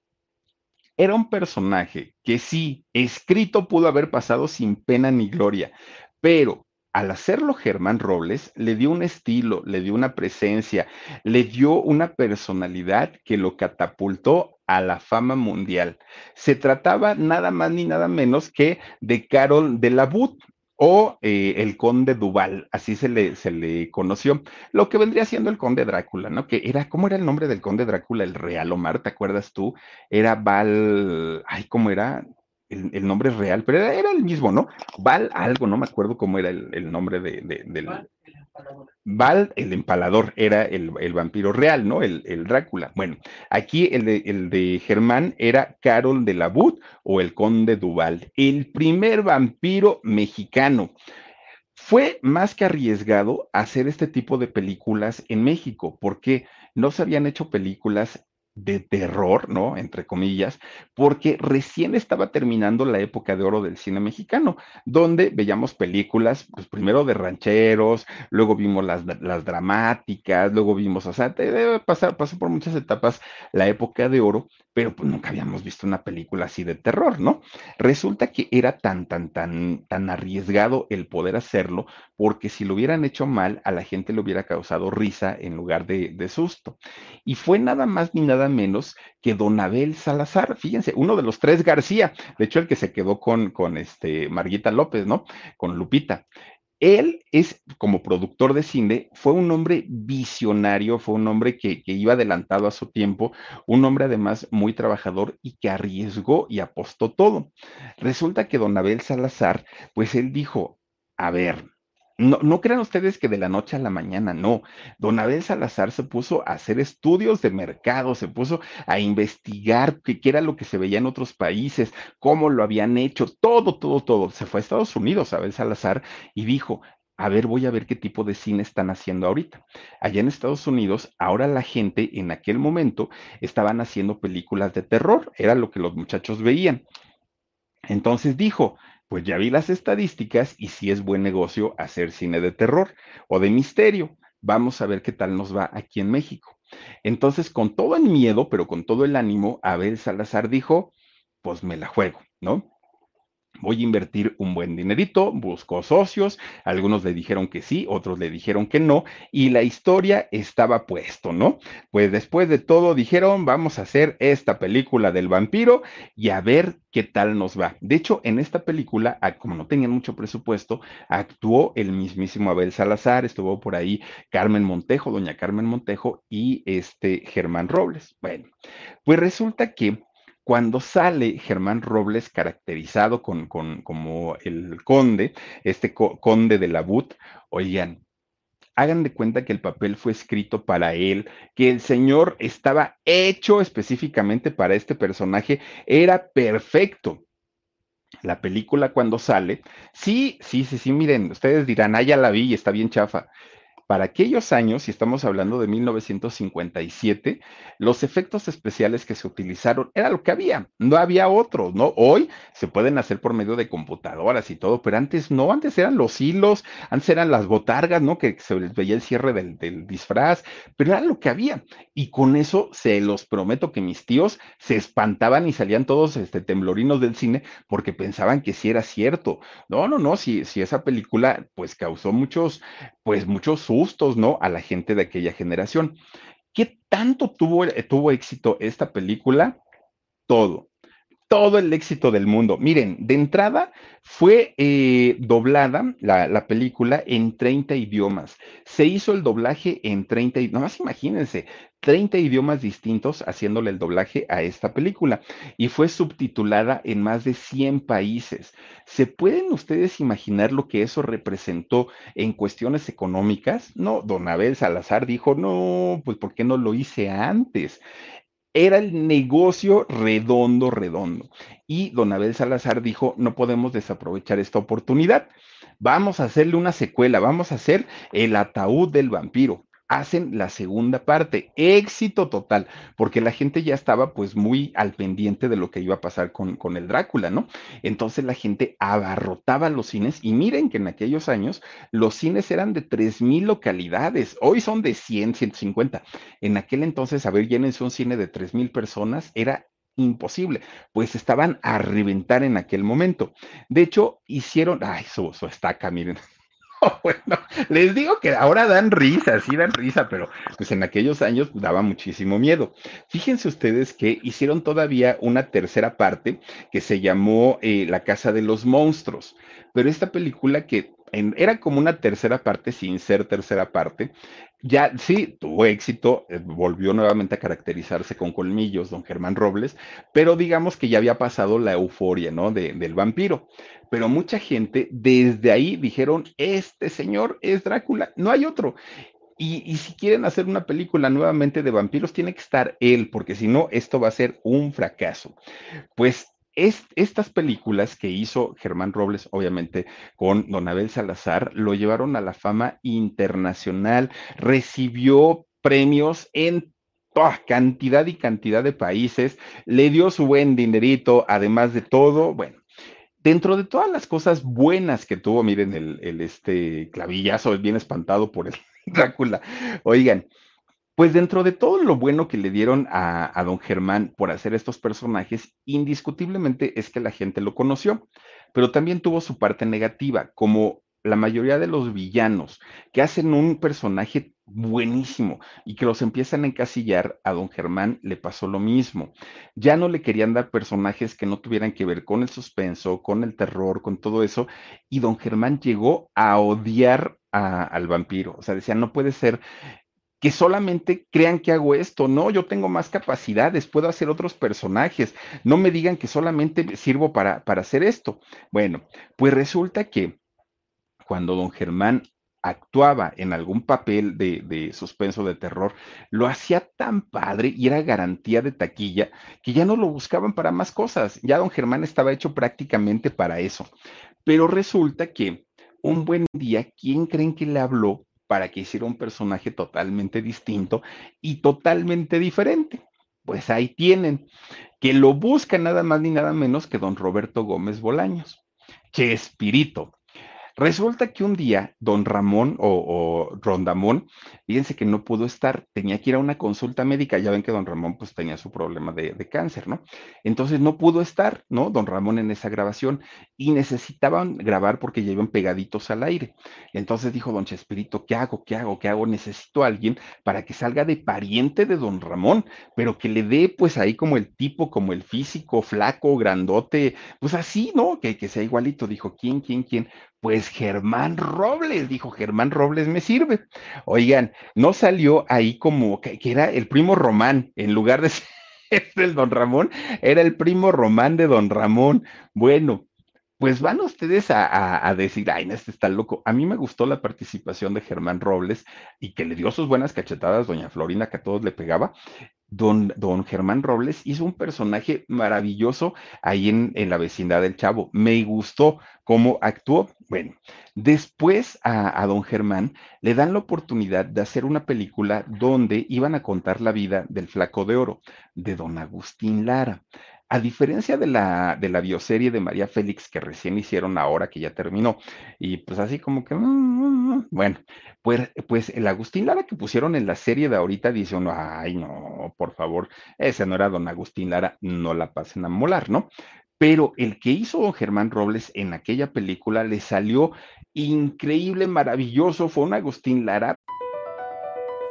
era un personaje que sí, escrito pudo haber pasado sin pena ni gloria, pero al hacerlo Germán Robles, le dio un estilo, le dio una presencia, le dio una personalidad que lo catapultó a la fama mundial. Se trataba nada más ni nada menos que de Carol de la Boot, o eh, el conde Duval, así se le, se le conoció, lo que vendría siendo el conde Drácula, ¿no? Que era, ¿cómo era el nombre del conde Drácula? El real Omar, ¿te acuerdas tú? Era Val, ay, ¿cómo era? El, nombre real, pero era, el mismo, ¿no? Val algo, no me acuerdo cómo era el, nombre de, del... el empalador, era el, vampiro real, ¿no? El, Drácula. Bueno, aquí el de, el de Germán era Carol de la Bud o el conde Duval, el primer vampiro mexicano. Fue más que arriesgado hacer este tipo de películas en México, porque no se habían hecho películas de terror, ¿no? Entre comillas, porque recién estaba terminando la época de oro del cine mexicano, donde veíamos películas, pues primero de rancheros, luego vimos las, las dramáticas, luego vimos, o sea, pasar, pasó por muchas etapas la época de oro, pero pues nunca habíamos visto una película así de terror, ¿no? Resulta que era tan, tan, tan, tan arriesgado el poder hacerlo, porque si lo hubieran hecho mal, a la gente le hubiera causado risa en lugar de, de susto. Y fue nada más ni nada menos que Don Abel Salazar, fíjense, uno de los tres García, de hecho el que se quedó con, con este Marguita López, ¿no? Con Lupita. Él es, como productor de cine, fue un hombre visionario, fue un hombre que, iba adelantado a su tiempo, un hombre además muy trabajador y que arriesgó y apostó todo. Resulta que don Abel Salazar, pues él dijo, a ver, no, no, crean ustedes que de la noche a la mañana, no. Don Abel Salazar se puso a hacer estudios de mercado, se puso a investigar qué, era lo que se veía en otros países, cómo lo habían hecho, todo, todo, todo. Se fue a Estados Unidos, Abel Salazar, y dijo, a ver, voy a ver qué tipo de cine están haciendo ahorita. Allá en Estados Unidos, ahora la gente en aquel momento estaban haciendo películas de terror, era lo que los muchachos veían. Entonces dijo, pues ya vi las estadísticas y si es buen negocio hacer cine de terror o de misterio. Vamos a ver qué tal nos va aquí en México. Entonces, con todo el miedo, pero con todo el ánimo, Abel Salazar dijo, pues me la juego, ¿no? Voy a invertir un buen dinerito, buscó socios, algunos le dijeron que sí, otros le dijeron que no, y la historia estaba puesto, ¿no? Pues después de todo dijeron, vamos a hacer esta película del vampiro y a ver qué tal nos va. De hecho, en esta película, como no tenían mucho presupuesto, actuó el mismísimo Abel Salazar, estuvo por ahí Carmen Montejo, doña Carmen Montejo y este Germán Robles. Bueno, pues resulta que cuando sale Germán Robles caracterizado con, como el conde, este conde de la BUT, oigan, hagan de cuenta que el papel fue escrito para él, que el señor estaba hecho específicamente para este personaje, era perfecto. La película cuando sale, sí, sí, sí, sí, miren, ustedes dirán, ah, ya la vi está bien chafa para aquellos años, y estamos hablando de 1957, los efectos especiales que se utilizaron era lo que había, no había otros, ¿no? Hoy se pueden hacer por medio de computadoras y todo, pero antes no, antes eran los hilos, antes eran las botargas, ¿no? Que se les veía el cierre del, disfraz, pero era lo que había. Y con eso se los prometo que mis tíos se espantaban y salían todos este, temblorinos del cine porque pensaban que sí era cierto. No, no, no, si, si esa película pues causó muchos, pues muchos sustos, ¿no? A la gente de aquella generación. ¿Qué tanto tuvo, tuvo éxito esta película? Todo todo el éxito del mundo. Miren, de entrada fue eh, doblada la, película en 30 idiomas. Se hizo el doblaje en 30, más imagínense, 30 idiomas distintos haciéndole el doblaje a esta película y fue subtitulada en más de 100 países. ¿Se pueden ustedes imaginar lo que eso representó en cuestiones económicas? No, don Abel Salazar dijo, no, pues ¿por qué no lo hice antes? Era el negocio redondo, redondo. Y don Abel Salazar dijo, no podemos desaprovechar esta oportunidad. Vamos a hacerle una secuela, vamos a hacer el ataúd del vampiro hacen la segunda parte. Éxito total, porque la gente ya estaba pues muy al pendiente de lo que iba a pasar con, con el Drácula, ¿no? Entonces la gente abarrotaba los cines y miren que en aquellos años los cines eran de 3.000 localidades, hoy son de 100, 150. En aquel entonces, a ver, llénense un cine de 3.000 personas, era imposible, pues estaban a reventar en aquel momento. De hecho, hicieron, ay, su, su estaca, miren, *laughs* bueno, les digo que ahora dan risa, sí dan risa, pero pues en aquellos años daba muchísimo miedo. Fíjense ustedes que hicieron todavía una tercera parte que se llamó eh, La Casa de los Monstruos, pero esta película que era como una tercera parte sin ser tercera parte. Ya sí, tuvo éxito, eh, volvió nuevamente a caracterizarse con colmillos, don Germán Robles, pero digamos que ya había pasado la euforia, ¿no? del vampiro. Pero mucha gente desde ahí dijeron, este señor es Drácula, no hay otro. Y, y, si quieren hacer una película nuevamente de vampiros, tiene que estar él, porque si no, esto va a ser un fracaso. Pues estas películas que hizo Germán Robles, obviamente con Don Abel Salazar, lo llevaron a la fama internacional, recibió premios en toda cantidad y cantidad de países, le dio su buen dinerito, además de todo, bueno. Dentro de todas las cosas buenas que tuvo, miren el, el este clavillazo, bien espantado por el *laughs* Drácula. Oigan, pues dentro de todo lo bueno que le dieron a, don Germán por hacer estos personajes, indiscutiblemente es que la gente lo conoció, pero también tuvo su parte negativa, como la mayoría de los villanos que hacen un personaje buenísimo y que los empiezan a encasillar, a don Germán le pasó lo mismo. Ya no le querían dar personajes que no tuvieran que ver con el suspenso, con el terror, con todo eso, y don Germán llegó a odiar al vampiro. O sea, decía, no puede ser que solamente crean que hago esto. No, yo tengo más capacidades, puedo hacer otros personajes. No me digan que solamente sirvo para, para hacer esto. Bueno, pues resulta que cuando don Germán actuaba en algún papel de, de, suspenso de terror, lo hacía tan padre y era garantía de taquilla que ya no lo buscaban para más cosas. Ya don Germán estaba hecho prácticamente para eso. Pero resulta que un buen día, ¿quién creen que le habló para que hiciera un personaje totalmente distinto y totalmente diferente. Pues ahí tienen, que lo busca nada más ni nada menos que don Roberto Gómez Bolaños. ¡Qué espíritu! Resulta que un día don Ramón o, Rondamón, fíjense que no pudo estar, tenía que ir a una consulta médica, ya ven que don Ramón pues tenía su problema de, cáncer, ¿no? Entonces no pudo estar, ¿no? Don Ramón en esa grabación y necesitaban grabar porque llevan pegaditos al aire. Entonces dijo don Chespirito, ¿qué hago? ¿Qué hago? ¿Qué hago? Necesito a alguien para que salga de pariente de don Ramón, pero que le dé pues ahí como el tipo, como el físico, flaco, grandote, pues así, ¿no? Que, que sea igualito. Dijo, ¿quién, quién, quién? Pues Germán Robles, dijo Germán Robles me sirve. Oigan, no salió ahí como que, era el primo Román, en lugar de *laughs* ser el don Ramón, era el primo Román de don Ramón. Bueno, pues van ustedes a, decir, ay, este está loco. A mí me gustó la participación de Germán Robles y que le dio sus buenas cachetadas, doña Florina, que a todos le pegaba. Don, don Germán Robles hizo un personaje maravilloso ahí en, en la vecindad del Chavo. Me gustó cómo actuó. Bueno, después a, a don Germán le dan la oportunidad de hacer una película donde iban a contar la vida del flaco de oro, de don Agustín Lara. A diferencia de la, de la bioserie de María Félix que recién hicieron ahora, que ya terminó, y pues así como que, mm, bueno, pues, pues el Agustín Lara que pusieron en la serie de ahorita dice uno, ay no, por favor, ese no era don Agustín Lara, no la pasen a molar, ¿no? Pero el que hizo don Germán Robles en aquella película le salió increíble, maravilloso, fue un Agustín Lara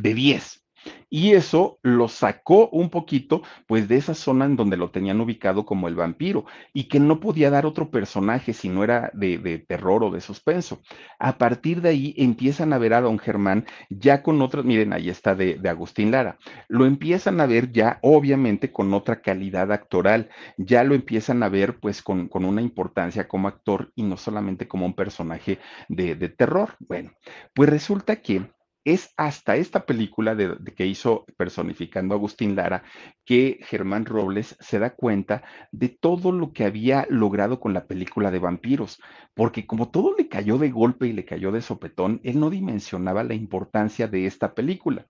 De 10. Y eso lo sacó un poquito, pues, de esa zona en donde lo tenían ubicado como el vampiro y que no podía dar otro personaje si no era de, terror o de suspenso. A partir de ahí empiezan a ver a don Germán ya con otras, miren, ahí está de, de Agustín Lara, lo empiezan a ver ya obviamente con otra calidad actoral, ya lo empiezan a ver pues con, con una importancia como actor y no solamente como un personaje de, de terror. Bueno, pues resulta que es hasta esta película de, que hizo personificando a Agustín Lara que Germán Robles se da cuenta de todo lo que había logrado con la película de vampiros, porque como todo le cayó de golpe y le cayó de sopetón, él no dimensionaba la importancia de esta película.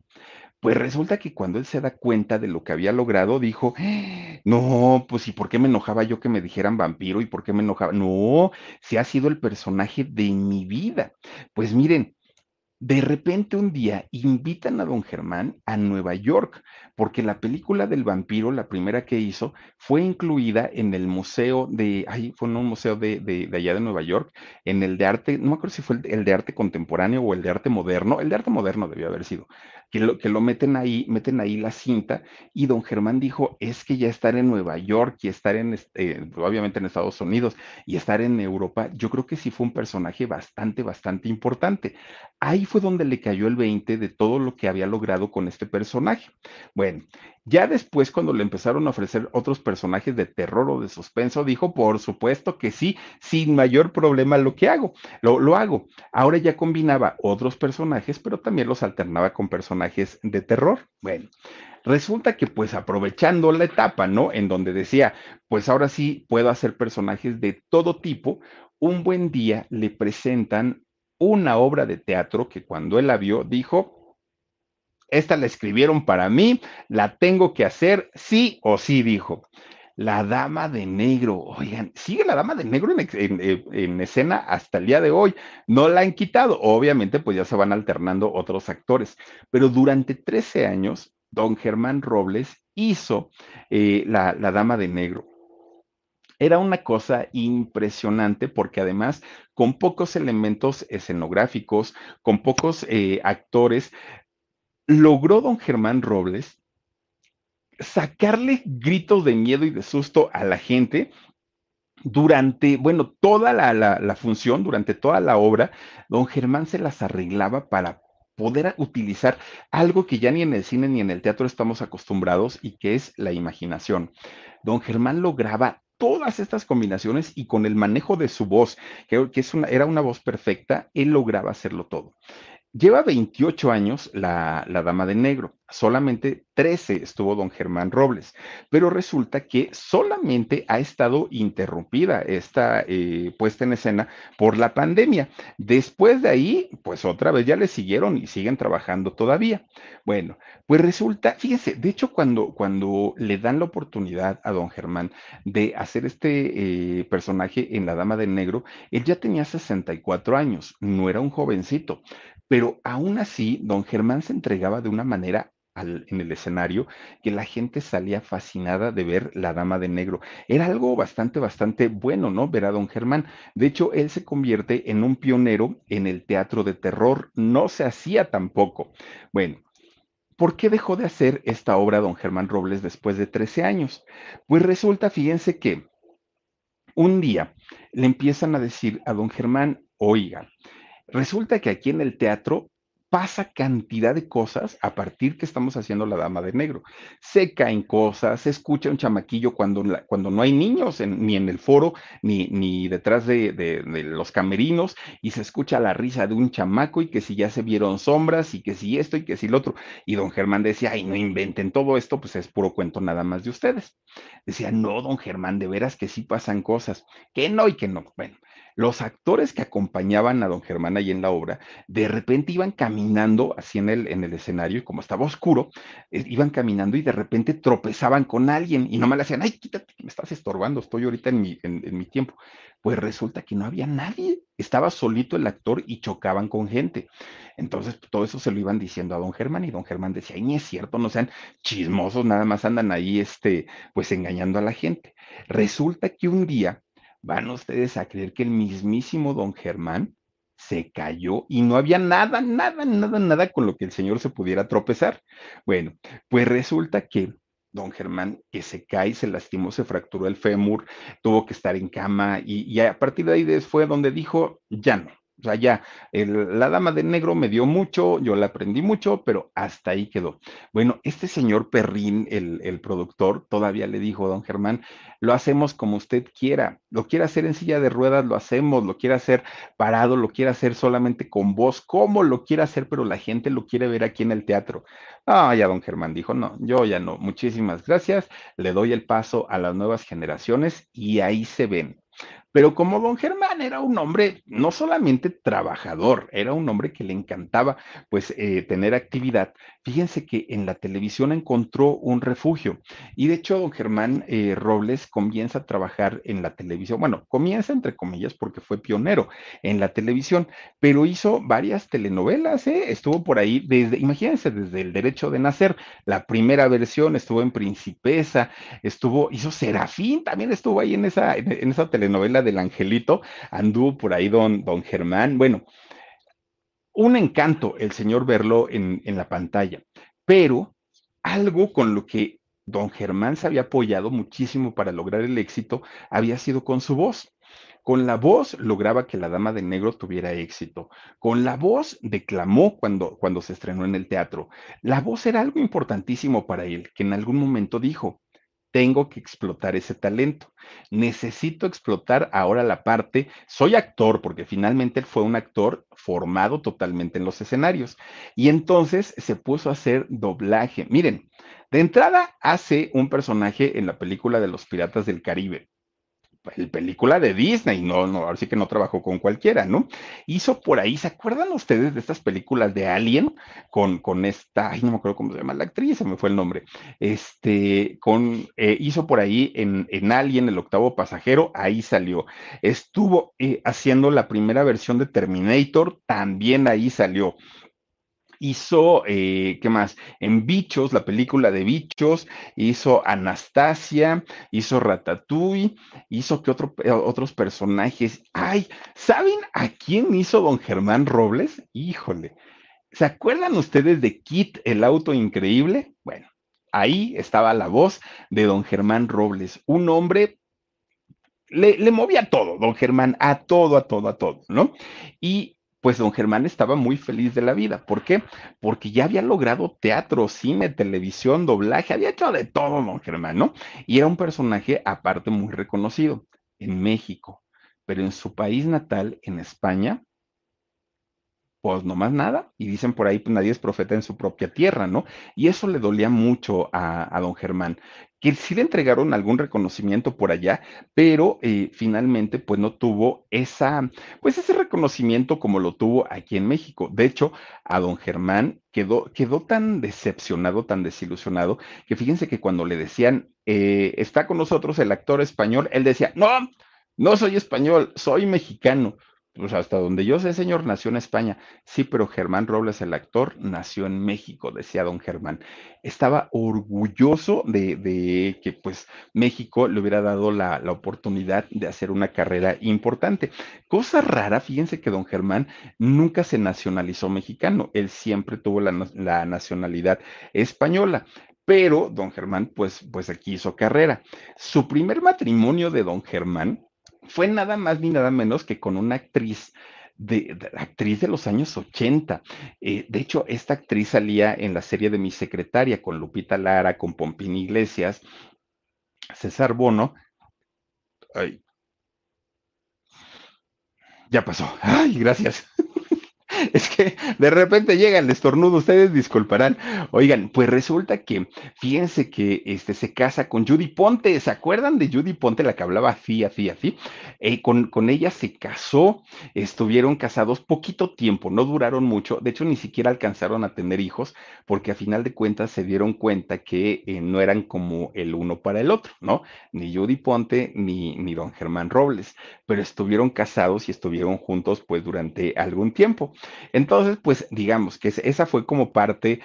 Pues resulta que cuando él se da cuenta de lo que había logrado, dijo, no, pues ¿y por qué me enojaba yo que me dijeran vampiro? ¿Y por qué me enojaba? No, si ha sido el personaje de mi vida. Pues miren, de repente un día invitan a don Germán a Nueva York, porque la película del vampiro, la primera que hizo, fue incluida en el museo de, ay, fue en un museo de, de, allá de Nueva York, en el de arte, no me acuerdo si fue el, el, de arte contemporáneo o el de arte moderno, el de arte moderno debió haber sido, que lo, que lo meten ahí, meten ahí la cinta, y don Germán dijo, es que ya estar en Nueva York y estar en, eh, obviamente en Estados Unidos y estar en Europa, yo creo que sí fue un personaje bastante, bastante importante. Ahí fue donde le cayó el 20 de todo lo que había logrado con este personaje. Bueno, ya después, cuando le empezaron a ofrecer otros personajes de terror o de suspenso, dijo, por supuesto que sí, sin mayor problema lo que hago, lo, lo hago. Ahora ya combinaba otros personajes, pero también los alternaba con personajes de terror. Bueno, resulta que pues aprovechando la etapa, ¿no? En donde decía, pues ahora sí puedo hacer personajes de todo tipo, un buen día le presentan una obra de teatro que cuando él la vio dijo, esta la escribieron para mí, la tengo que hacer sí o sí, dijo. La Dama de Negro, oigan, sigue la Dama de Negro en, escena hasta el día de hoy, no la han quitado, obviamente pues ya se van alternando otros actores, pero durante 13 años, don Germán Robles hizo eh, la, Dama de Negro. Era una cosa impresionante porque además con pocos elementos escenográficos, con pocos eh, actores, logró don Germán Robles sacarle gritos de miedo y de susto a la gente durante, bueno, toda la, función, durante toda la obra, don Germán se las arreglaba para poder utilizar algo que ya ni en el cine ni en el teatro estamos acostumbrados y que es la imaginación. Don Germán lograba todas estas combinaciones y con el manejo de su voz, que, que es una, era una voz perfecta, él lograba hacerlo todo. Lleva 28 años la, Dama de Negro, solamente 13 estuvo don Germán Robles, pero resulta que solamente ha estado interrumpida esta eh, puesta en escena por la pandemia. Después de ahí, pues otra vez ya le siguieron y siguen trabajando todavía. Bueno, pues resulta, fíjense, de hecho cuando, cuando le dan la oportunidad a don Germán de hacer este eh, personaje en La Dama de Negro, él ya tenía 64 años, no era un jovencito pero aún así, don Germán se entregaba de una manera en el escenario que la gente salía fascinada de ver la Dama de Negro. Era algo bastante, bastante bueno, ¿no? Ver a don Germán. De hecho, él se convierte en un pionero en el teatro de terror. No se hacía tampoco. Bueno. ¿Por qué dejó de hacer esta obra don Germán Robles después de 13 años? Pues resulta, fíjense que un día le empiezan a decir a don Germán, oiga, Resulta que aquí en el teatro pasa cantidad de cosas a partir que estamos haciendo la dama de negro. Se caen cosas, se escucha un chamaquillo cuando, cuando no hay niños ni en el foro, ni, ni detrás de, de, los camerinos, y se escucha la risa de un chamaco y que si ya se vieron sombras y que si esto y que si lo otro. Y don Germán decía, ay, no inventen todo esto, pues es puro cuento nada más de ustedes. Decía, no, don Germán, de veras que sí pasan cosas, que no y que no. Bueno, los actores que acompañaban a don Germán ahí en la obra, de repente iban caminando así en el, en el escenario y como estaba oscuro, eh, iban caminando y de repente tropezaban con alguien y no me le hacían, ay, quítate, me estás estorbando, estoy ahorita en mi, en, mi tiempo. Pues resulta que no había nadie, estaba solito el actor y chocaban con gente. Entonces, todo eso se lo iban diciendo a don Germán y don Germán decía, ay, ni es cierto, no sean chismosos, nada más andan ahí, este, pues engañando a la gente. Resulta que un día van ustedes a creer que el mismísimo don Germán se cayó y no había nada, nada, nada, nada con lo que el señor se pudiera tropezar. Bueno, pues resulta que don Germán, que se cae, se lastimó, se fracturó el fémur, tuvo que estar en cama y, a partir de ahí fue donde dijo, ya no, O sea, ya, la dama de negro me dio mucho, yo la aprendí mucho, pero hasta ahí quedó. Bueno, este señor Perrín, el, el productor, todavía le dijo, don Germán, lo hacemos como usted quiera, lo quiere hacer en silla de ruedas, lo hacemos, lo quiere hacer parado, lo quiere hacer solamente con voz, como lo quiere hacer, pero la gente lo quiere ver aquí en el teatro. Ah, ya don Germán dijo, no, yo ya no, muchísimas gracias, le doy el paso a las nuevas generaciones y ahí se ven. Pero como don Germán era un hombre no solamente trabajador, era un hombre que le encantaba pues eh, tener actividad, fíjense que en la televisión encontró un refugio. Y de hecho don Germán eh, Robles comienza a trabajar en la televisión. Bueno, comienza entre comillas porque fue pionero en la televisión, pero hizo varias telenovelas, ¿eh? estuvo por ahí desde, imagínense, desde El Derecho de Nacer, la primera versión, estuvo en Principesa, estuvo, hizo Serafín, también estuvo ahí en esa, en esa telenovela del angelito, anduvo por ahí don, don Germán. Bueno, un encanto el señor verlo en, en la pantalla, pero algo con lo que don Germán se había apoyado muchísimo para lograr el éxito había sido con su voz. Con la voz lograba que la Dama de Negro tuviera éxito. Con la voz declamó cuando, cuando se estrenó en el teatro. La voz era algo importantísimo para él, que en algún momento dijo, tengo que explotar ese talento. Necesito explotar ahora la parte, soy actor, porque finalmente él fue un actor formado totalmente en los escenarios. Y entonces se puso a hacer doblaje. Miren, de entrada hace un personaje en la película de los Piratas del Caribe película de Disney, no, no, ahora sí que no trabajó con cualquiera, ¿no? Hizo por ahí, ¿se acuerdan ustedes de estas películas de Alien? Con, con esta, ay, no me acuerdo cómo se llama la actriz, se me fue el nombre. Este, con, eh, hizo por ahí en, en, Alien, el octavo pasajero, ahí salió. Estuvo eh, haciendo la primera versión de Terminator, también ahí salió hizo, eh, ¿qué más? En Bichos, la película de Bichos, hizo Anastasia, hizo Ratatouille, hizo que otro, eh, otros personajes. Ay, ¿saben a quién hizo don Germán Robles? Híjole. ¿Se acuerdan ustedes de Kit, el auto increíble? Bueno, ahí estaba la voz de don Germán Robles, un hombre le, le, movía todo, don Germán, a todo, a todo, a todo, ¿no? Y pues don Germán estaba muy feliz de la vida. ¿Por qué? Porque ya había logrado teatro, cine, televisión, doblaje, había hecho de todo don Germán, ¿no? Y era un personaje aparte muy reconocido en México, pero en su país natal, en España, pues no más nada. Y dicen por ahí, pues nadie es profeta en su propia tierra, ¿no? Y eso le dolía mucho a, don Germán, que sí le entregaron algún reconocimiento por allá, pero eh, finalmente pues no tuvo esa, pues ese reconocimiento como lo tuvo aquí en México. De hecho, a don Germán quedó, quedó tan decepcionado, tan desilusionado, que fíjense que cuando le decían, eh, está con nosotros el actor español, él decía, no, no soy español, soy mexicano pues hasta donde yo sé, señor, nació en España. Sí, pero Germán Robles, el actor, nació en México, decía don Germán. Estaba orgulloso de, que pues México le hubiera dado la, oportunidad de hacer una carrera importante. Cosa rara, fíjense que don Germán nunca se nacionalizó mexicano, él siempre tuvo la, la nacionalidad española pero don Germán, pues, pues aquí hizo carrera. Su primer matrimonio de don Germán fue nada más ni nada menos que con una actriz de, actriz de los años 80. Eh, de hecho, esta actriz salía en la serie de Mi Secretaria con Lupita Lara, con Pompín Iglesias, César Bono. Ya pasó. Ay, gracias. *laughs* es que de repente llega el estornudo, ustedes disculparán. Oigan, pues resulta que, fíjense que este, se casa con Judy Ponte, ¿se acuerdan de Judy Ponte, la que hablaba así, así, así? Eh, con, con ella se casó, estuvieron casados poquito tiempo, no duraron mucho, de hecho ni siquiera alcanzaron a tener hijos, porque a final de cuentas se dieron cuenta que eh, no eran como el uno para el otro, ¿no? Ni Judy Ponte ni, ni don Germán Robles, pero estuvieron casados y estuvieron juntos pues durante algún tiempo. Entonces, pues digamos que esa fue como parte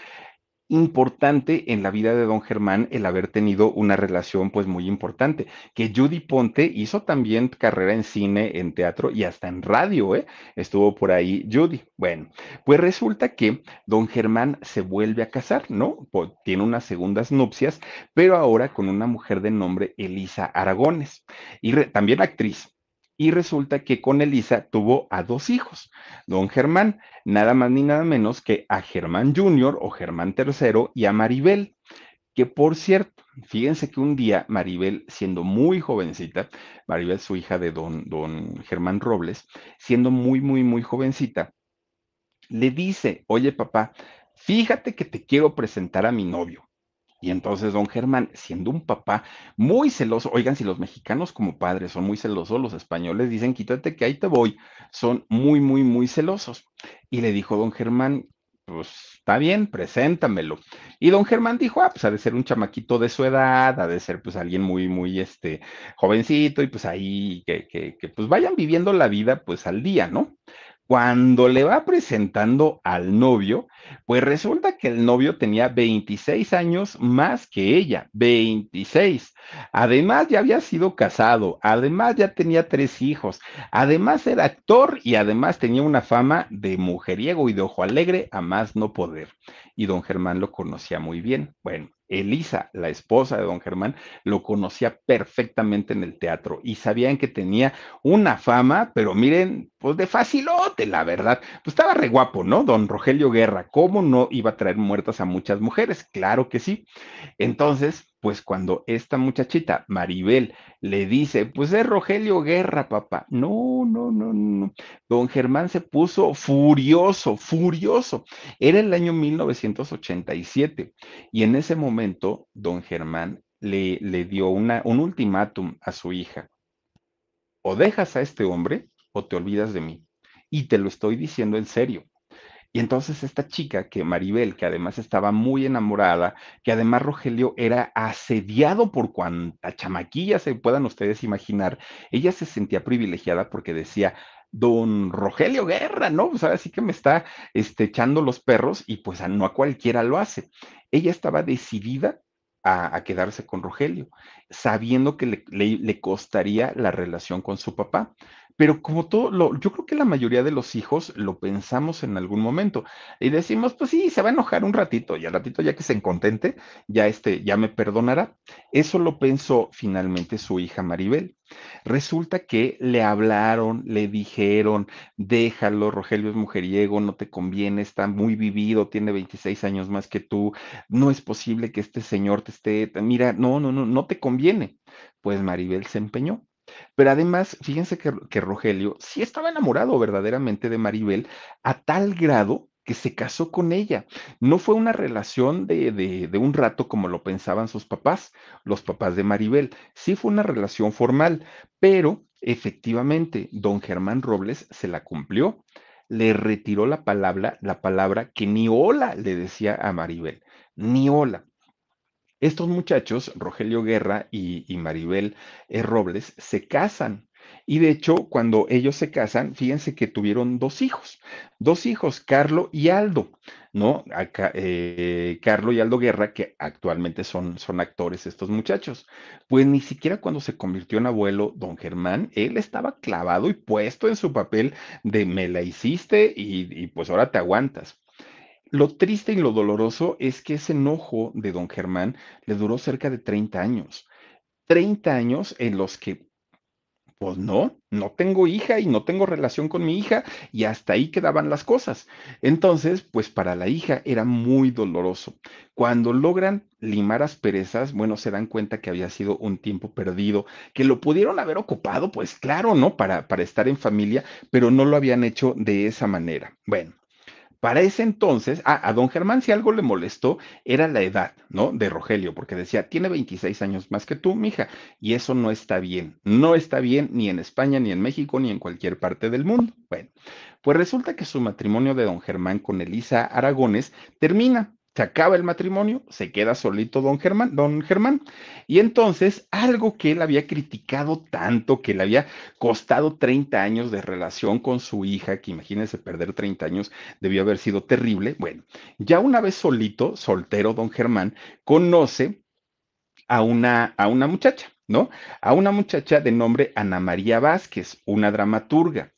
importante en la vida de don Germán el haber tenido una relación pues muy importante, que Judy Ponte hizo también carrera en cine, en teatro y hasta en radio, ¿eh? Estuvo por ahí Judy. Bueno, pues resulta que don Germán se vuelve a casar, ¿no? tiene unas segundas nupcias, pero ahora con una mujer de nombre Elisa Aragones y también actriz. Y resulta que con Elisa tuvo a dos hijos, don Germán, nada más ni nada menos que a Germán Jr. o Germán III y a Maribel, que por cierto, fíjense que un día Maribel, siendo muy jovencita, Maribel su hija de don, don Germán Robles, siendo muy, muy, muy jovencita, le dice, oye papá, fíjate que te quiero presentar a mi novio. Y entonces don Germán, siendo un papá muy celoso, oigan, si los mexicanos como padres son muy celosos, los españoles dicen, quítate que ahí te voy, son muy, muy, muy celosos. Y le dijo don Germán, pues está bien, preséntamelo. Y don Germán dijo, ah, pues ha de ser un chamaquito de su edad, ha de ser pues alguien muy, muy, este, jovencito y pues ahí que, que, que pues vayan viviendo la vida pues al día, ¿no? Cuando le va presentando al novio, pues resulta que el novio tenía 26 años más que ella, 26. Además ya había sido casado, además ya tenía tres hijos, además era actor y además tenía una fama de mujeriego y de ojo alegre a más no poder. Y don Germán lo conocía muy bien. Bueno, Elisa, la esposa de don Germán, lo conocía perfectamente en el teatro y sabían que tenía una fama, pero miren, pues de facilote, la verdad. Pues estaba re guapo, ¿no? Don Rogelio Guerra, ¿cómo no iba a traer muertas a muchas mujeres? Claro que sí. Entonces, pues cuando esta muchachita, Maribel, le dice, pues es Rogelio Guerra, papá. No, no, no, no. Don Germán se puso furioso, furioso. Era el año 1987 y en ese momento don Germán le, le dio una, un ultimátum a su hija. O dejas a este hombre o te olvidas de mí. Y te lo estoy diciendo en serio. Y entonces esta chica, que Maribel, que además estaba muy enamorada, que además Rogelio era asediado por cuanta chamaquilla se puedan ustedes imaginar, ella se sentía privilegiada porque decía, don Rogelio Guerra, ¿no? Pues ahora sí que me está este, echando los perros y pues no a cualquiera lo hace. Ella estaba decidida a, quedarse con Rogelio, sabiendo que le, le, costaría la relación con su papá. Pero como todo, lo, yo creo que la mayoría de los hijos lo pensamos en algún momento y decimos, pues sí, se va a enojar un ratito y al ratito ya que se contente, ya este, ya me perdonará. Eso lo pensó finalmente su hija Maribel. Resulta que le hablaron, le dijeron, déjalo, Rogelio es mujeriego, no te conviene, está muy vivido, tiene 26 años más que tú, no es posible que este señor te esté, mira, no, no, no, no te conviene. Pues Maribel se empeñó pero además, fíjense que, Rogelio sí estaba enamorado verdaderamente de Maribel a tal grado que se casó con ella. No fue una relación de, de, de, un rato como lo pensaban sus papás, los papás de Maribel. Sí fue una relación formal, pero efectivamente, don Germán Robles se la cumplió. Le retiró la palabra, la palabra que ni hola le decía a Maribel, ni hola. Estos muchachos, Rogelio Guerra y, Maribel eh, Robles, se casan. Y de hecho, cuando ellos se casan, fíjense que tuvieron dos hijos, dos hijos, Carlo y Aldo, ¿no? Acá, eh, Carlo y Aldo Guerra, que actualmente son, son actores estos muchachos. Pues ni siquiera cuando se convirtió en abuelo, don Germán, él estaba clavado y puesto en su papel de me la hiciste y, y pues ahora te aguantas. Lo triste y lo doloroso es que ese enojo de don Germán le duró cerca de 30 años. 30 años en los que, pues no, no tengo hija y no tengo relación con mi hija y hasta ahí quedaban las cosas. Entonces, pues para la hija era muy doloroso. Cuando logran limar asperezas, bueno, se dan cuenta que había sido un tiempo perdido, que lo pudieron haber ocupado, pues claro, ¿no? Para, para estar en familia, pero no lo habían hecho de esa manera. Bueno. Para ese entonces, a don Germán si algo le molestó era la edad, ¿no? De Rogelio, porque decía, tiene 26 años más que tú, mija, y eso no está bien, no está bien ni en España, ni en México, ni en cualquier parte del mundo. Bueno, pues resulta que su matrimonio de don Germán con Elisa Aragones termina, se acaba el matrimonio, se queda solito don Germán, don Germán. Y entonces, algo que él había criticado tanto, que le había costado 30 años de relación con su hija, que imagínense perder 30 años debió haber sido terrible. Bueno, ya una vez solito, soltero don Germán, conoce a una, a una muchacha, ¿no? A una muchacha de nombre Ana María Vázquez, una dramaturga.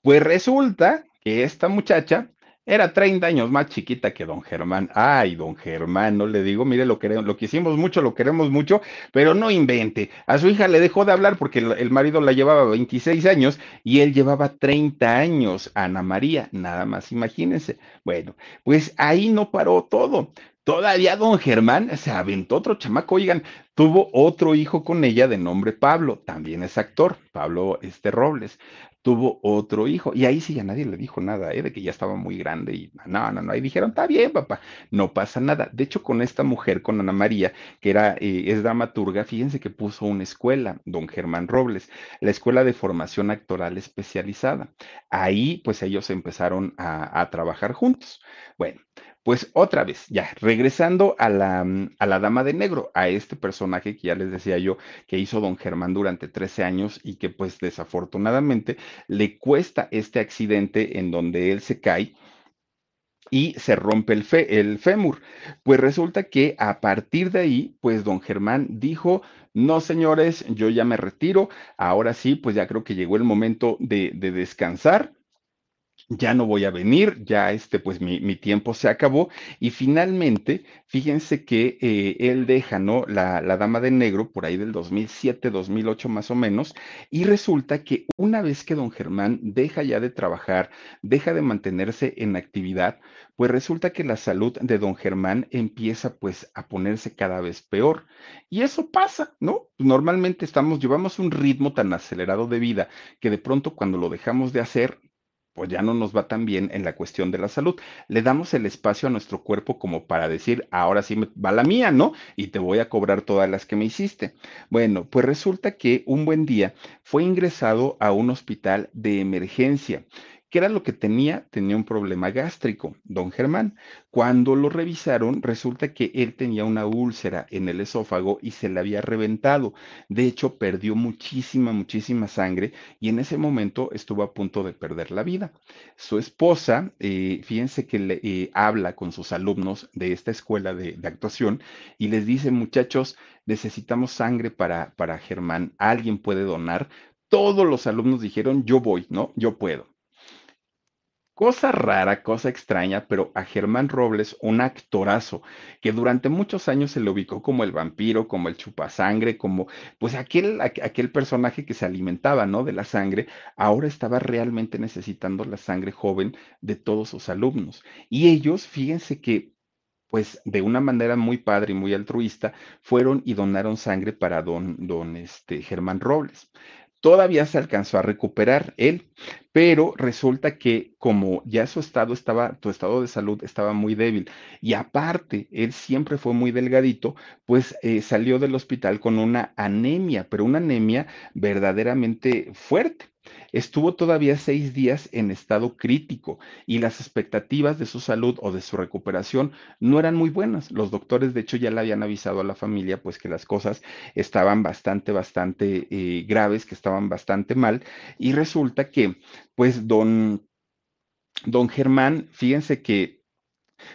Pues resulta que esta muchacha Era 30 años más chiquita que don Germán. Ay, don Germán, no le digo, mire, lo queremos, lo quisimos mucho, lo queremos mucho, pero no invente. A su hija le dejó de hablar porque el, el marido la llevaba 26 años y él llevaba 30 años. Ana María, nada más, imagínense. Bueno, pues ahí no paró todo. Todavía don Germán se aventó otro chamaco, oigan, tuvo otro hijo con ella de nombre Pablo, también es actor, Pablo este Robles tuvo otro hijo. Y ahí sí ya nadie le dijo nada, ¿eh? de que ya estaba muy grande. Y no, no, no. Ahí dijeron, está bien, papá, no pasa nada. De hecho, con esta mujer, con Ana María, que era, eh, es dramaturga, fíjense que puso una escuela, don Germán Robles, la Escuela de Formación Actoral Especializada. Ahí, pues ellos empezaron a, a trabajar juntos. Bueno, pues otra vez, ya, regresando a la, a la Dama de Negro, a este personaje que ya les decía yo que hizo don Germán durante 13 años y que pues desafortunadamente le cuesta este accidente en donde él se cae y se rompe el, fe, el fémur. Pues resulta que a partir de ahí, pues don Germán dijo, no señores, yo ya me retiro, ahora sí, pues ya creo que llegó el momento de, de descansar ya no voy a venir, ya este, pues mi, mi tiempo se acabó. Y finalmente, fíjense que eh, él deja, ¿no? La, la, Dama de Negro por ahí del 2007, 2008 más o menos. Y resulta que una vez que don Germán deja ya de trabajar, deja de mantenerse en actividad, pues resulta que la salud de don Germán empieza pues a ponerse cada vez peor. Y eso pasa, ¿no? Normalmente estamos, llevamos un ritmo tan acelerado de vida que de pronto cuando lo dejamos de hacer, pues ya no nos va tan bien en la cuestión de la salud. Le damos el espacio a nuestro cuerpo como para decir, ahora sí me va la mía, ¿no? Y te voy a cobrar todas las que me hiciste. Bueno, pues resulta que un buen día fue ingresado a un hospital de emergencia ¿Qué era lo que tenía? Tenía un problema gástrico, don Germán. Cuando lo revisaron, resulta que él tenía una úlcera en el esófago y se le había reventado. De hecho, perdió muchísima, muchísima sangre y en ese momento estuvo a punto de perder la vida. Su esposa, eh, fíjense que le, eh, habla con sus alumnos de esta escuela de, de, actuación y les dice, muchachos, necesitamos sangre para, para Germán. ¿Alguien puede donar? Todos los alumnos dijeron, yo voy, ¿no? Yo puedo. Cosa rara, cosa extraña, pero a Germán Robles, un actorazo, que durante muchos años se le ubicó como el vampiro, como el chupasangre, como pues aquel, aquel personaje que se alimentaba, ¿no? De la sangre, ahora estaba realmente necesitando la sangre joven de todos sus alumnos. Y ellos, fíjense que pues de una manera muy padre y muy altruista, fueron y donaron sangre para don, don este, Germán Robles. Todavía se alcanzó a recuperar él, pero resulta que como ya su estado estaba, tu estado de salud estaba muy débil y aparte él siempre fue muy delgadito, pues eh, salió del hospital con una anemia, pero una anemia verdaderamente fuerte. Estuvo todavía seis días en estado crítico y las expectativas de su salud o de su recuperación no eran muy buenas. Los doctores, de hecho, ya le habían avisado a la familia, pues que las cosas estaban bastante, bastante eh, graves, que estaban bastante mal. Y resulta que, pues, don, don Germán, fíjense que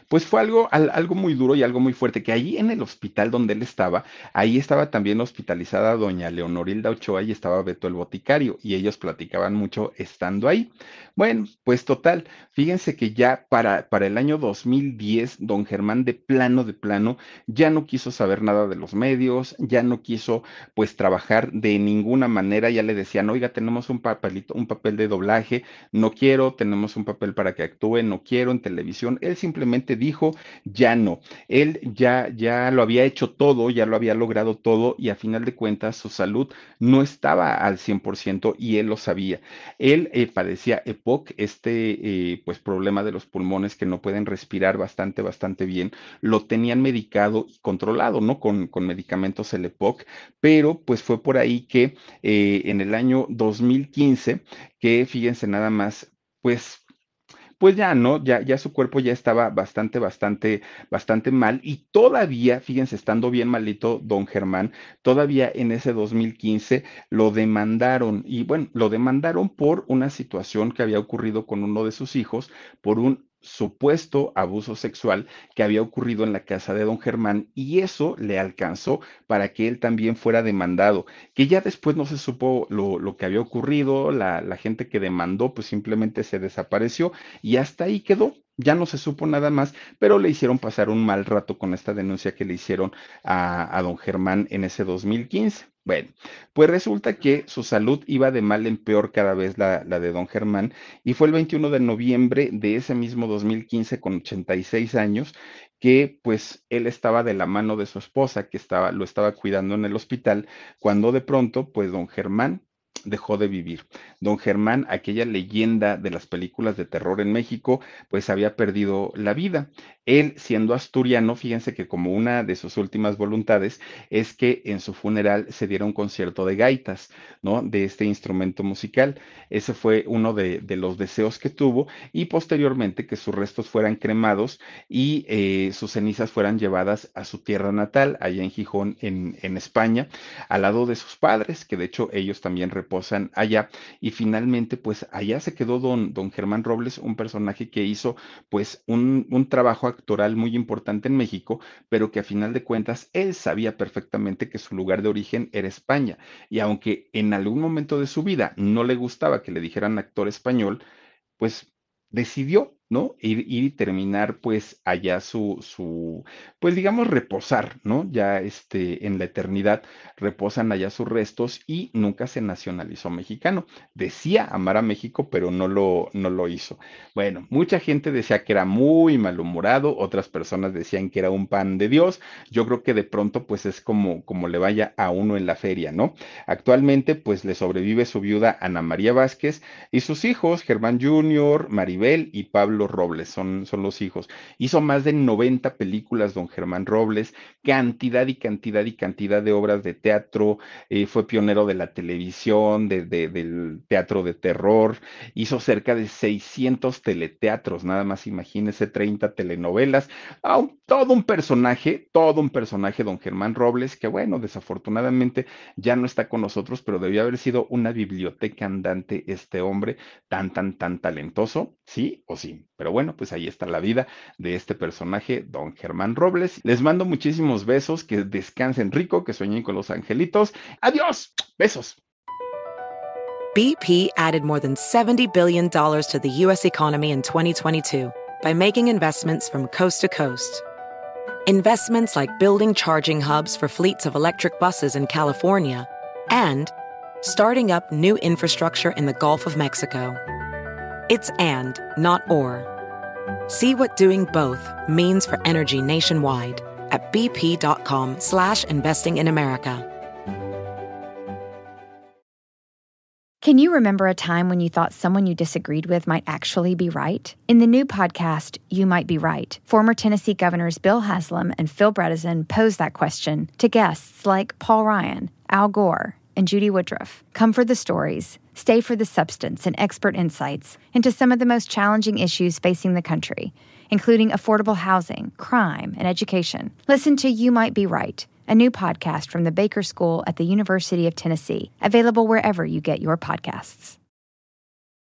pues fue algo, algo muy duro y algo muy fuerte, que allí en el hospital donde él estaba, ahí estaba también hospitalizada doña Leonorilda Ochoa y estaba Beto el Boticario, y ellos platicaban mucho estando ahí. Bueno, pues total, fíjense que ya para, para el año 2010, don Germán de plano, de plano, ya no quiso saber nada de los medios, ya no quiso pues trabajar de ninguna manera, ya le decían, oiga, tenemos un papelito, un papel de doblaje, no quiero, tenemos un papel para que actúe, no quiero en televisión, él simplemente dijo, ya no. Él ya, ya lo había hecho todo, ya lo había logrado todo y a final de cuentas su salud no estaba al 100% y él lo sabía. Él eh, padecía EPOC, este eh, pues problema de los pulmones que no pueden respirar bastante, bastante bien. Lo tenían medicado y controlado, ¿no? Con, con medicamentos el EPOC, pero pues fue por ahí que eh, en el año 2015, que fíjense nada más, pues pues ya no, ya, ya su cuerpo ya estaba bastante, bastante, bastante mal y todavía, fíjense, estando bien malito don Germán, todavía en ese 2015 lo demandaron. Y bueno, lo demandaron por una situación que había ocurrido con uno de sus hijos, por un supuesto abuso sexual que había ocurrido en la casa de don Germán y eso le alcanzó para que él también fuera demandado, que ya después no se supo lo, lo que había ocurrido, la, la, gente que demandó pues simplemente se desapareció y hasta ahí quedó. Ya no se supo nada más, pero le hicieron pasar un mal rato con esta denuncia que le hicieron a, a don Germán en ese 2015. Bueno, pues resulta que su salud iba de mal en peor cada vez la, la, de don Germán y fue el 21 de noviembre de ese mismo 2015 con 86 años que pues él estaba de la mano de su esposa que estaba, lo estaba cuidando en el hospital cuando de pronto pues don Germán dejó de vivir. Don Germán, aquella leyenda de las películas de terror en México, pues había perdido la vida. Él, siendo asturiano, fíjense que como una de sus últimas voluntades es que en su funeral se diera un concierto de gaitas, ¿no? De este instrumento musical. Ese fue uno de, los deseos que tuvo y posteriormente que sus restos fueran cremados y eh, sus cenizas fueran llevadas a su tierra natal, allá en Gijón, en, en España, al lado de sus padres, que de hecho ellos también reposan allá. Y finalmente, pues allá se quedó don, don Germán Robles, un personaje que hizo pues un, un trabajo actoral muy importante en México, pero que a final de cuentas él sabía perfectamente que su lugar de origen era España. Y aunque en algún momento de su vida no le gustaba que le dijeran actor español, pues decidió ¿no? Ir, y terminar pues allá su, su, pues digamos reposar, ¿no? Ya este, en la eternidad reposan allá sus restos y nunca se nacionalizó mexicano. Decía amar a México, pero no lo, no lo hizo. Bueno, mucha gente decía que era muy malhumorado, otras personas decían que era un pan de Dios. Yo creo que de pronto pues es como, como le vaya a uno en la feria, ¿no? Actualmente pues le sobrevive su viuda Ana María Vázquez y sus hijos, Germán Jr., Maribel y Robles, son, son los hijos. Hizo más de 90 películas, don Germán Robles, cantidad y cantidad y cantidad de obras de teatro, eh, fue pionero de la televisión, de, de, del teatro de terror, hizo cerca de 600 teleteatros, nada más imagínese, 30 telenovelas, ah, todo un personaje, todo un personaje, don Germán Robles, que bueno, desafortunadamente ya no está con nosotros, pero debió haber sido una biblioteca andante este hombre tan, tan, tan talentoso, ¿sí o sí? Pero bueno, pues ahí está la vida de este personaje, don Germán Robles. Les mando muchísimos besos, que descansen rico, que sueñen con los angelitos. Adiós, besos. BP added more than $70 billion to the U.S. economy in 2022 by making investments from coast to coast. Investments like building charging hubs for fleets of electric buses in California and starting up new infrastructure in the Gulf of Mexico. It's and, not or. See what doing both means for energy nationwide at bp.com slash investing in America. Can you remember a time when you thought someone you disagreed with might actually be right? In the new podcast, You Might Be Right, former Tennessee governors Bill Haslam and Phil Bredesen pose that question to guests like Paul Ryan, Al Gore, and Judy Woodruff. Come for the stories Stay for the substance and expert insights into some of the most challenging issues facing the country, including affordable housing, crime, and education. Listen to You Might Be Right, a new podcast from the Baker School at the University of Tennessee, available wherever you get your podcasts.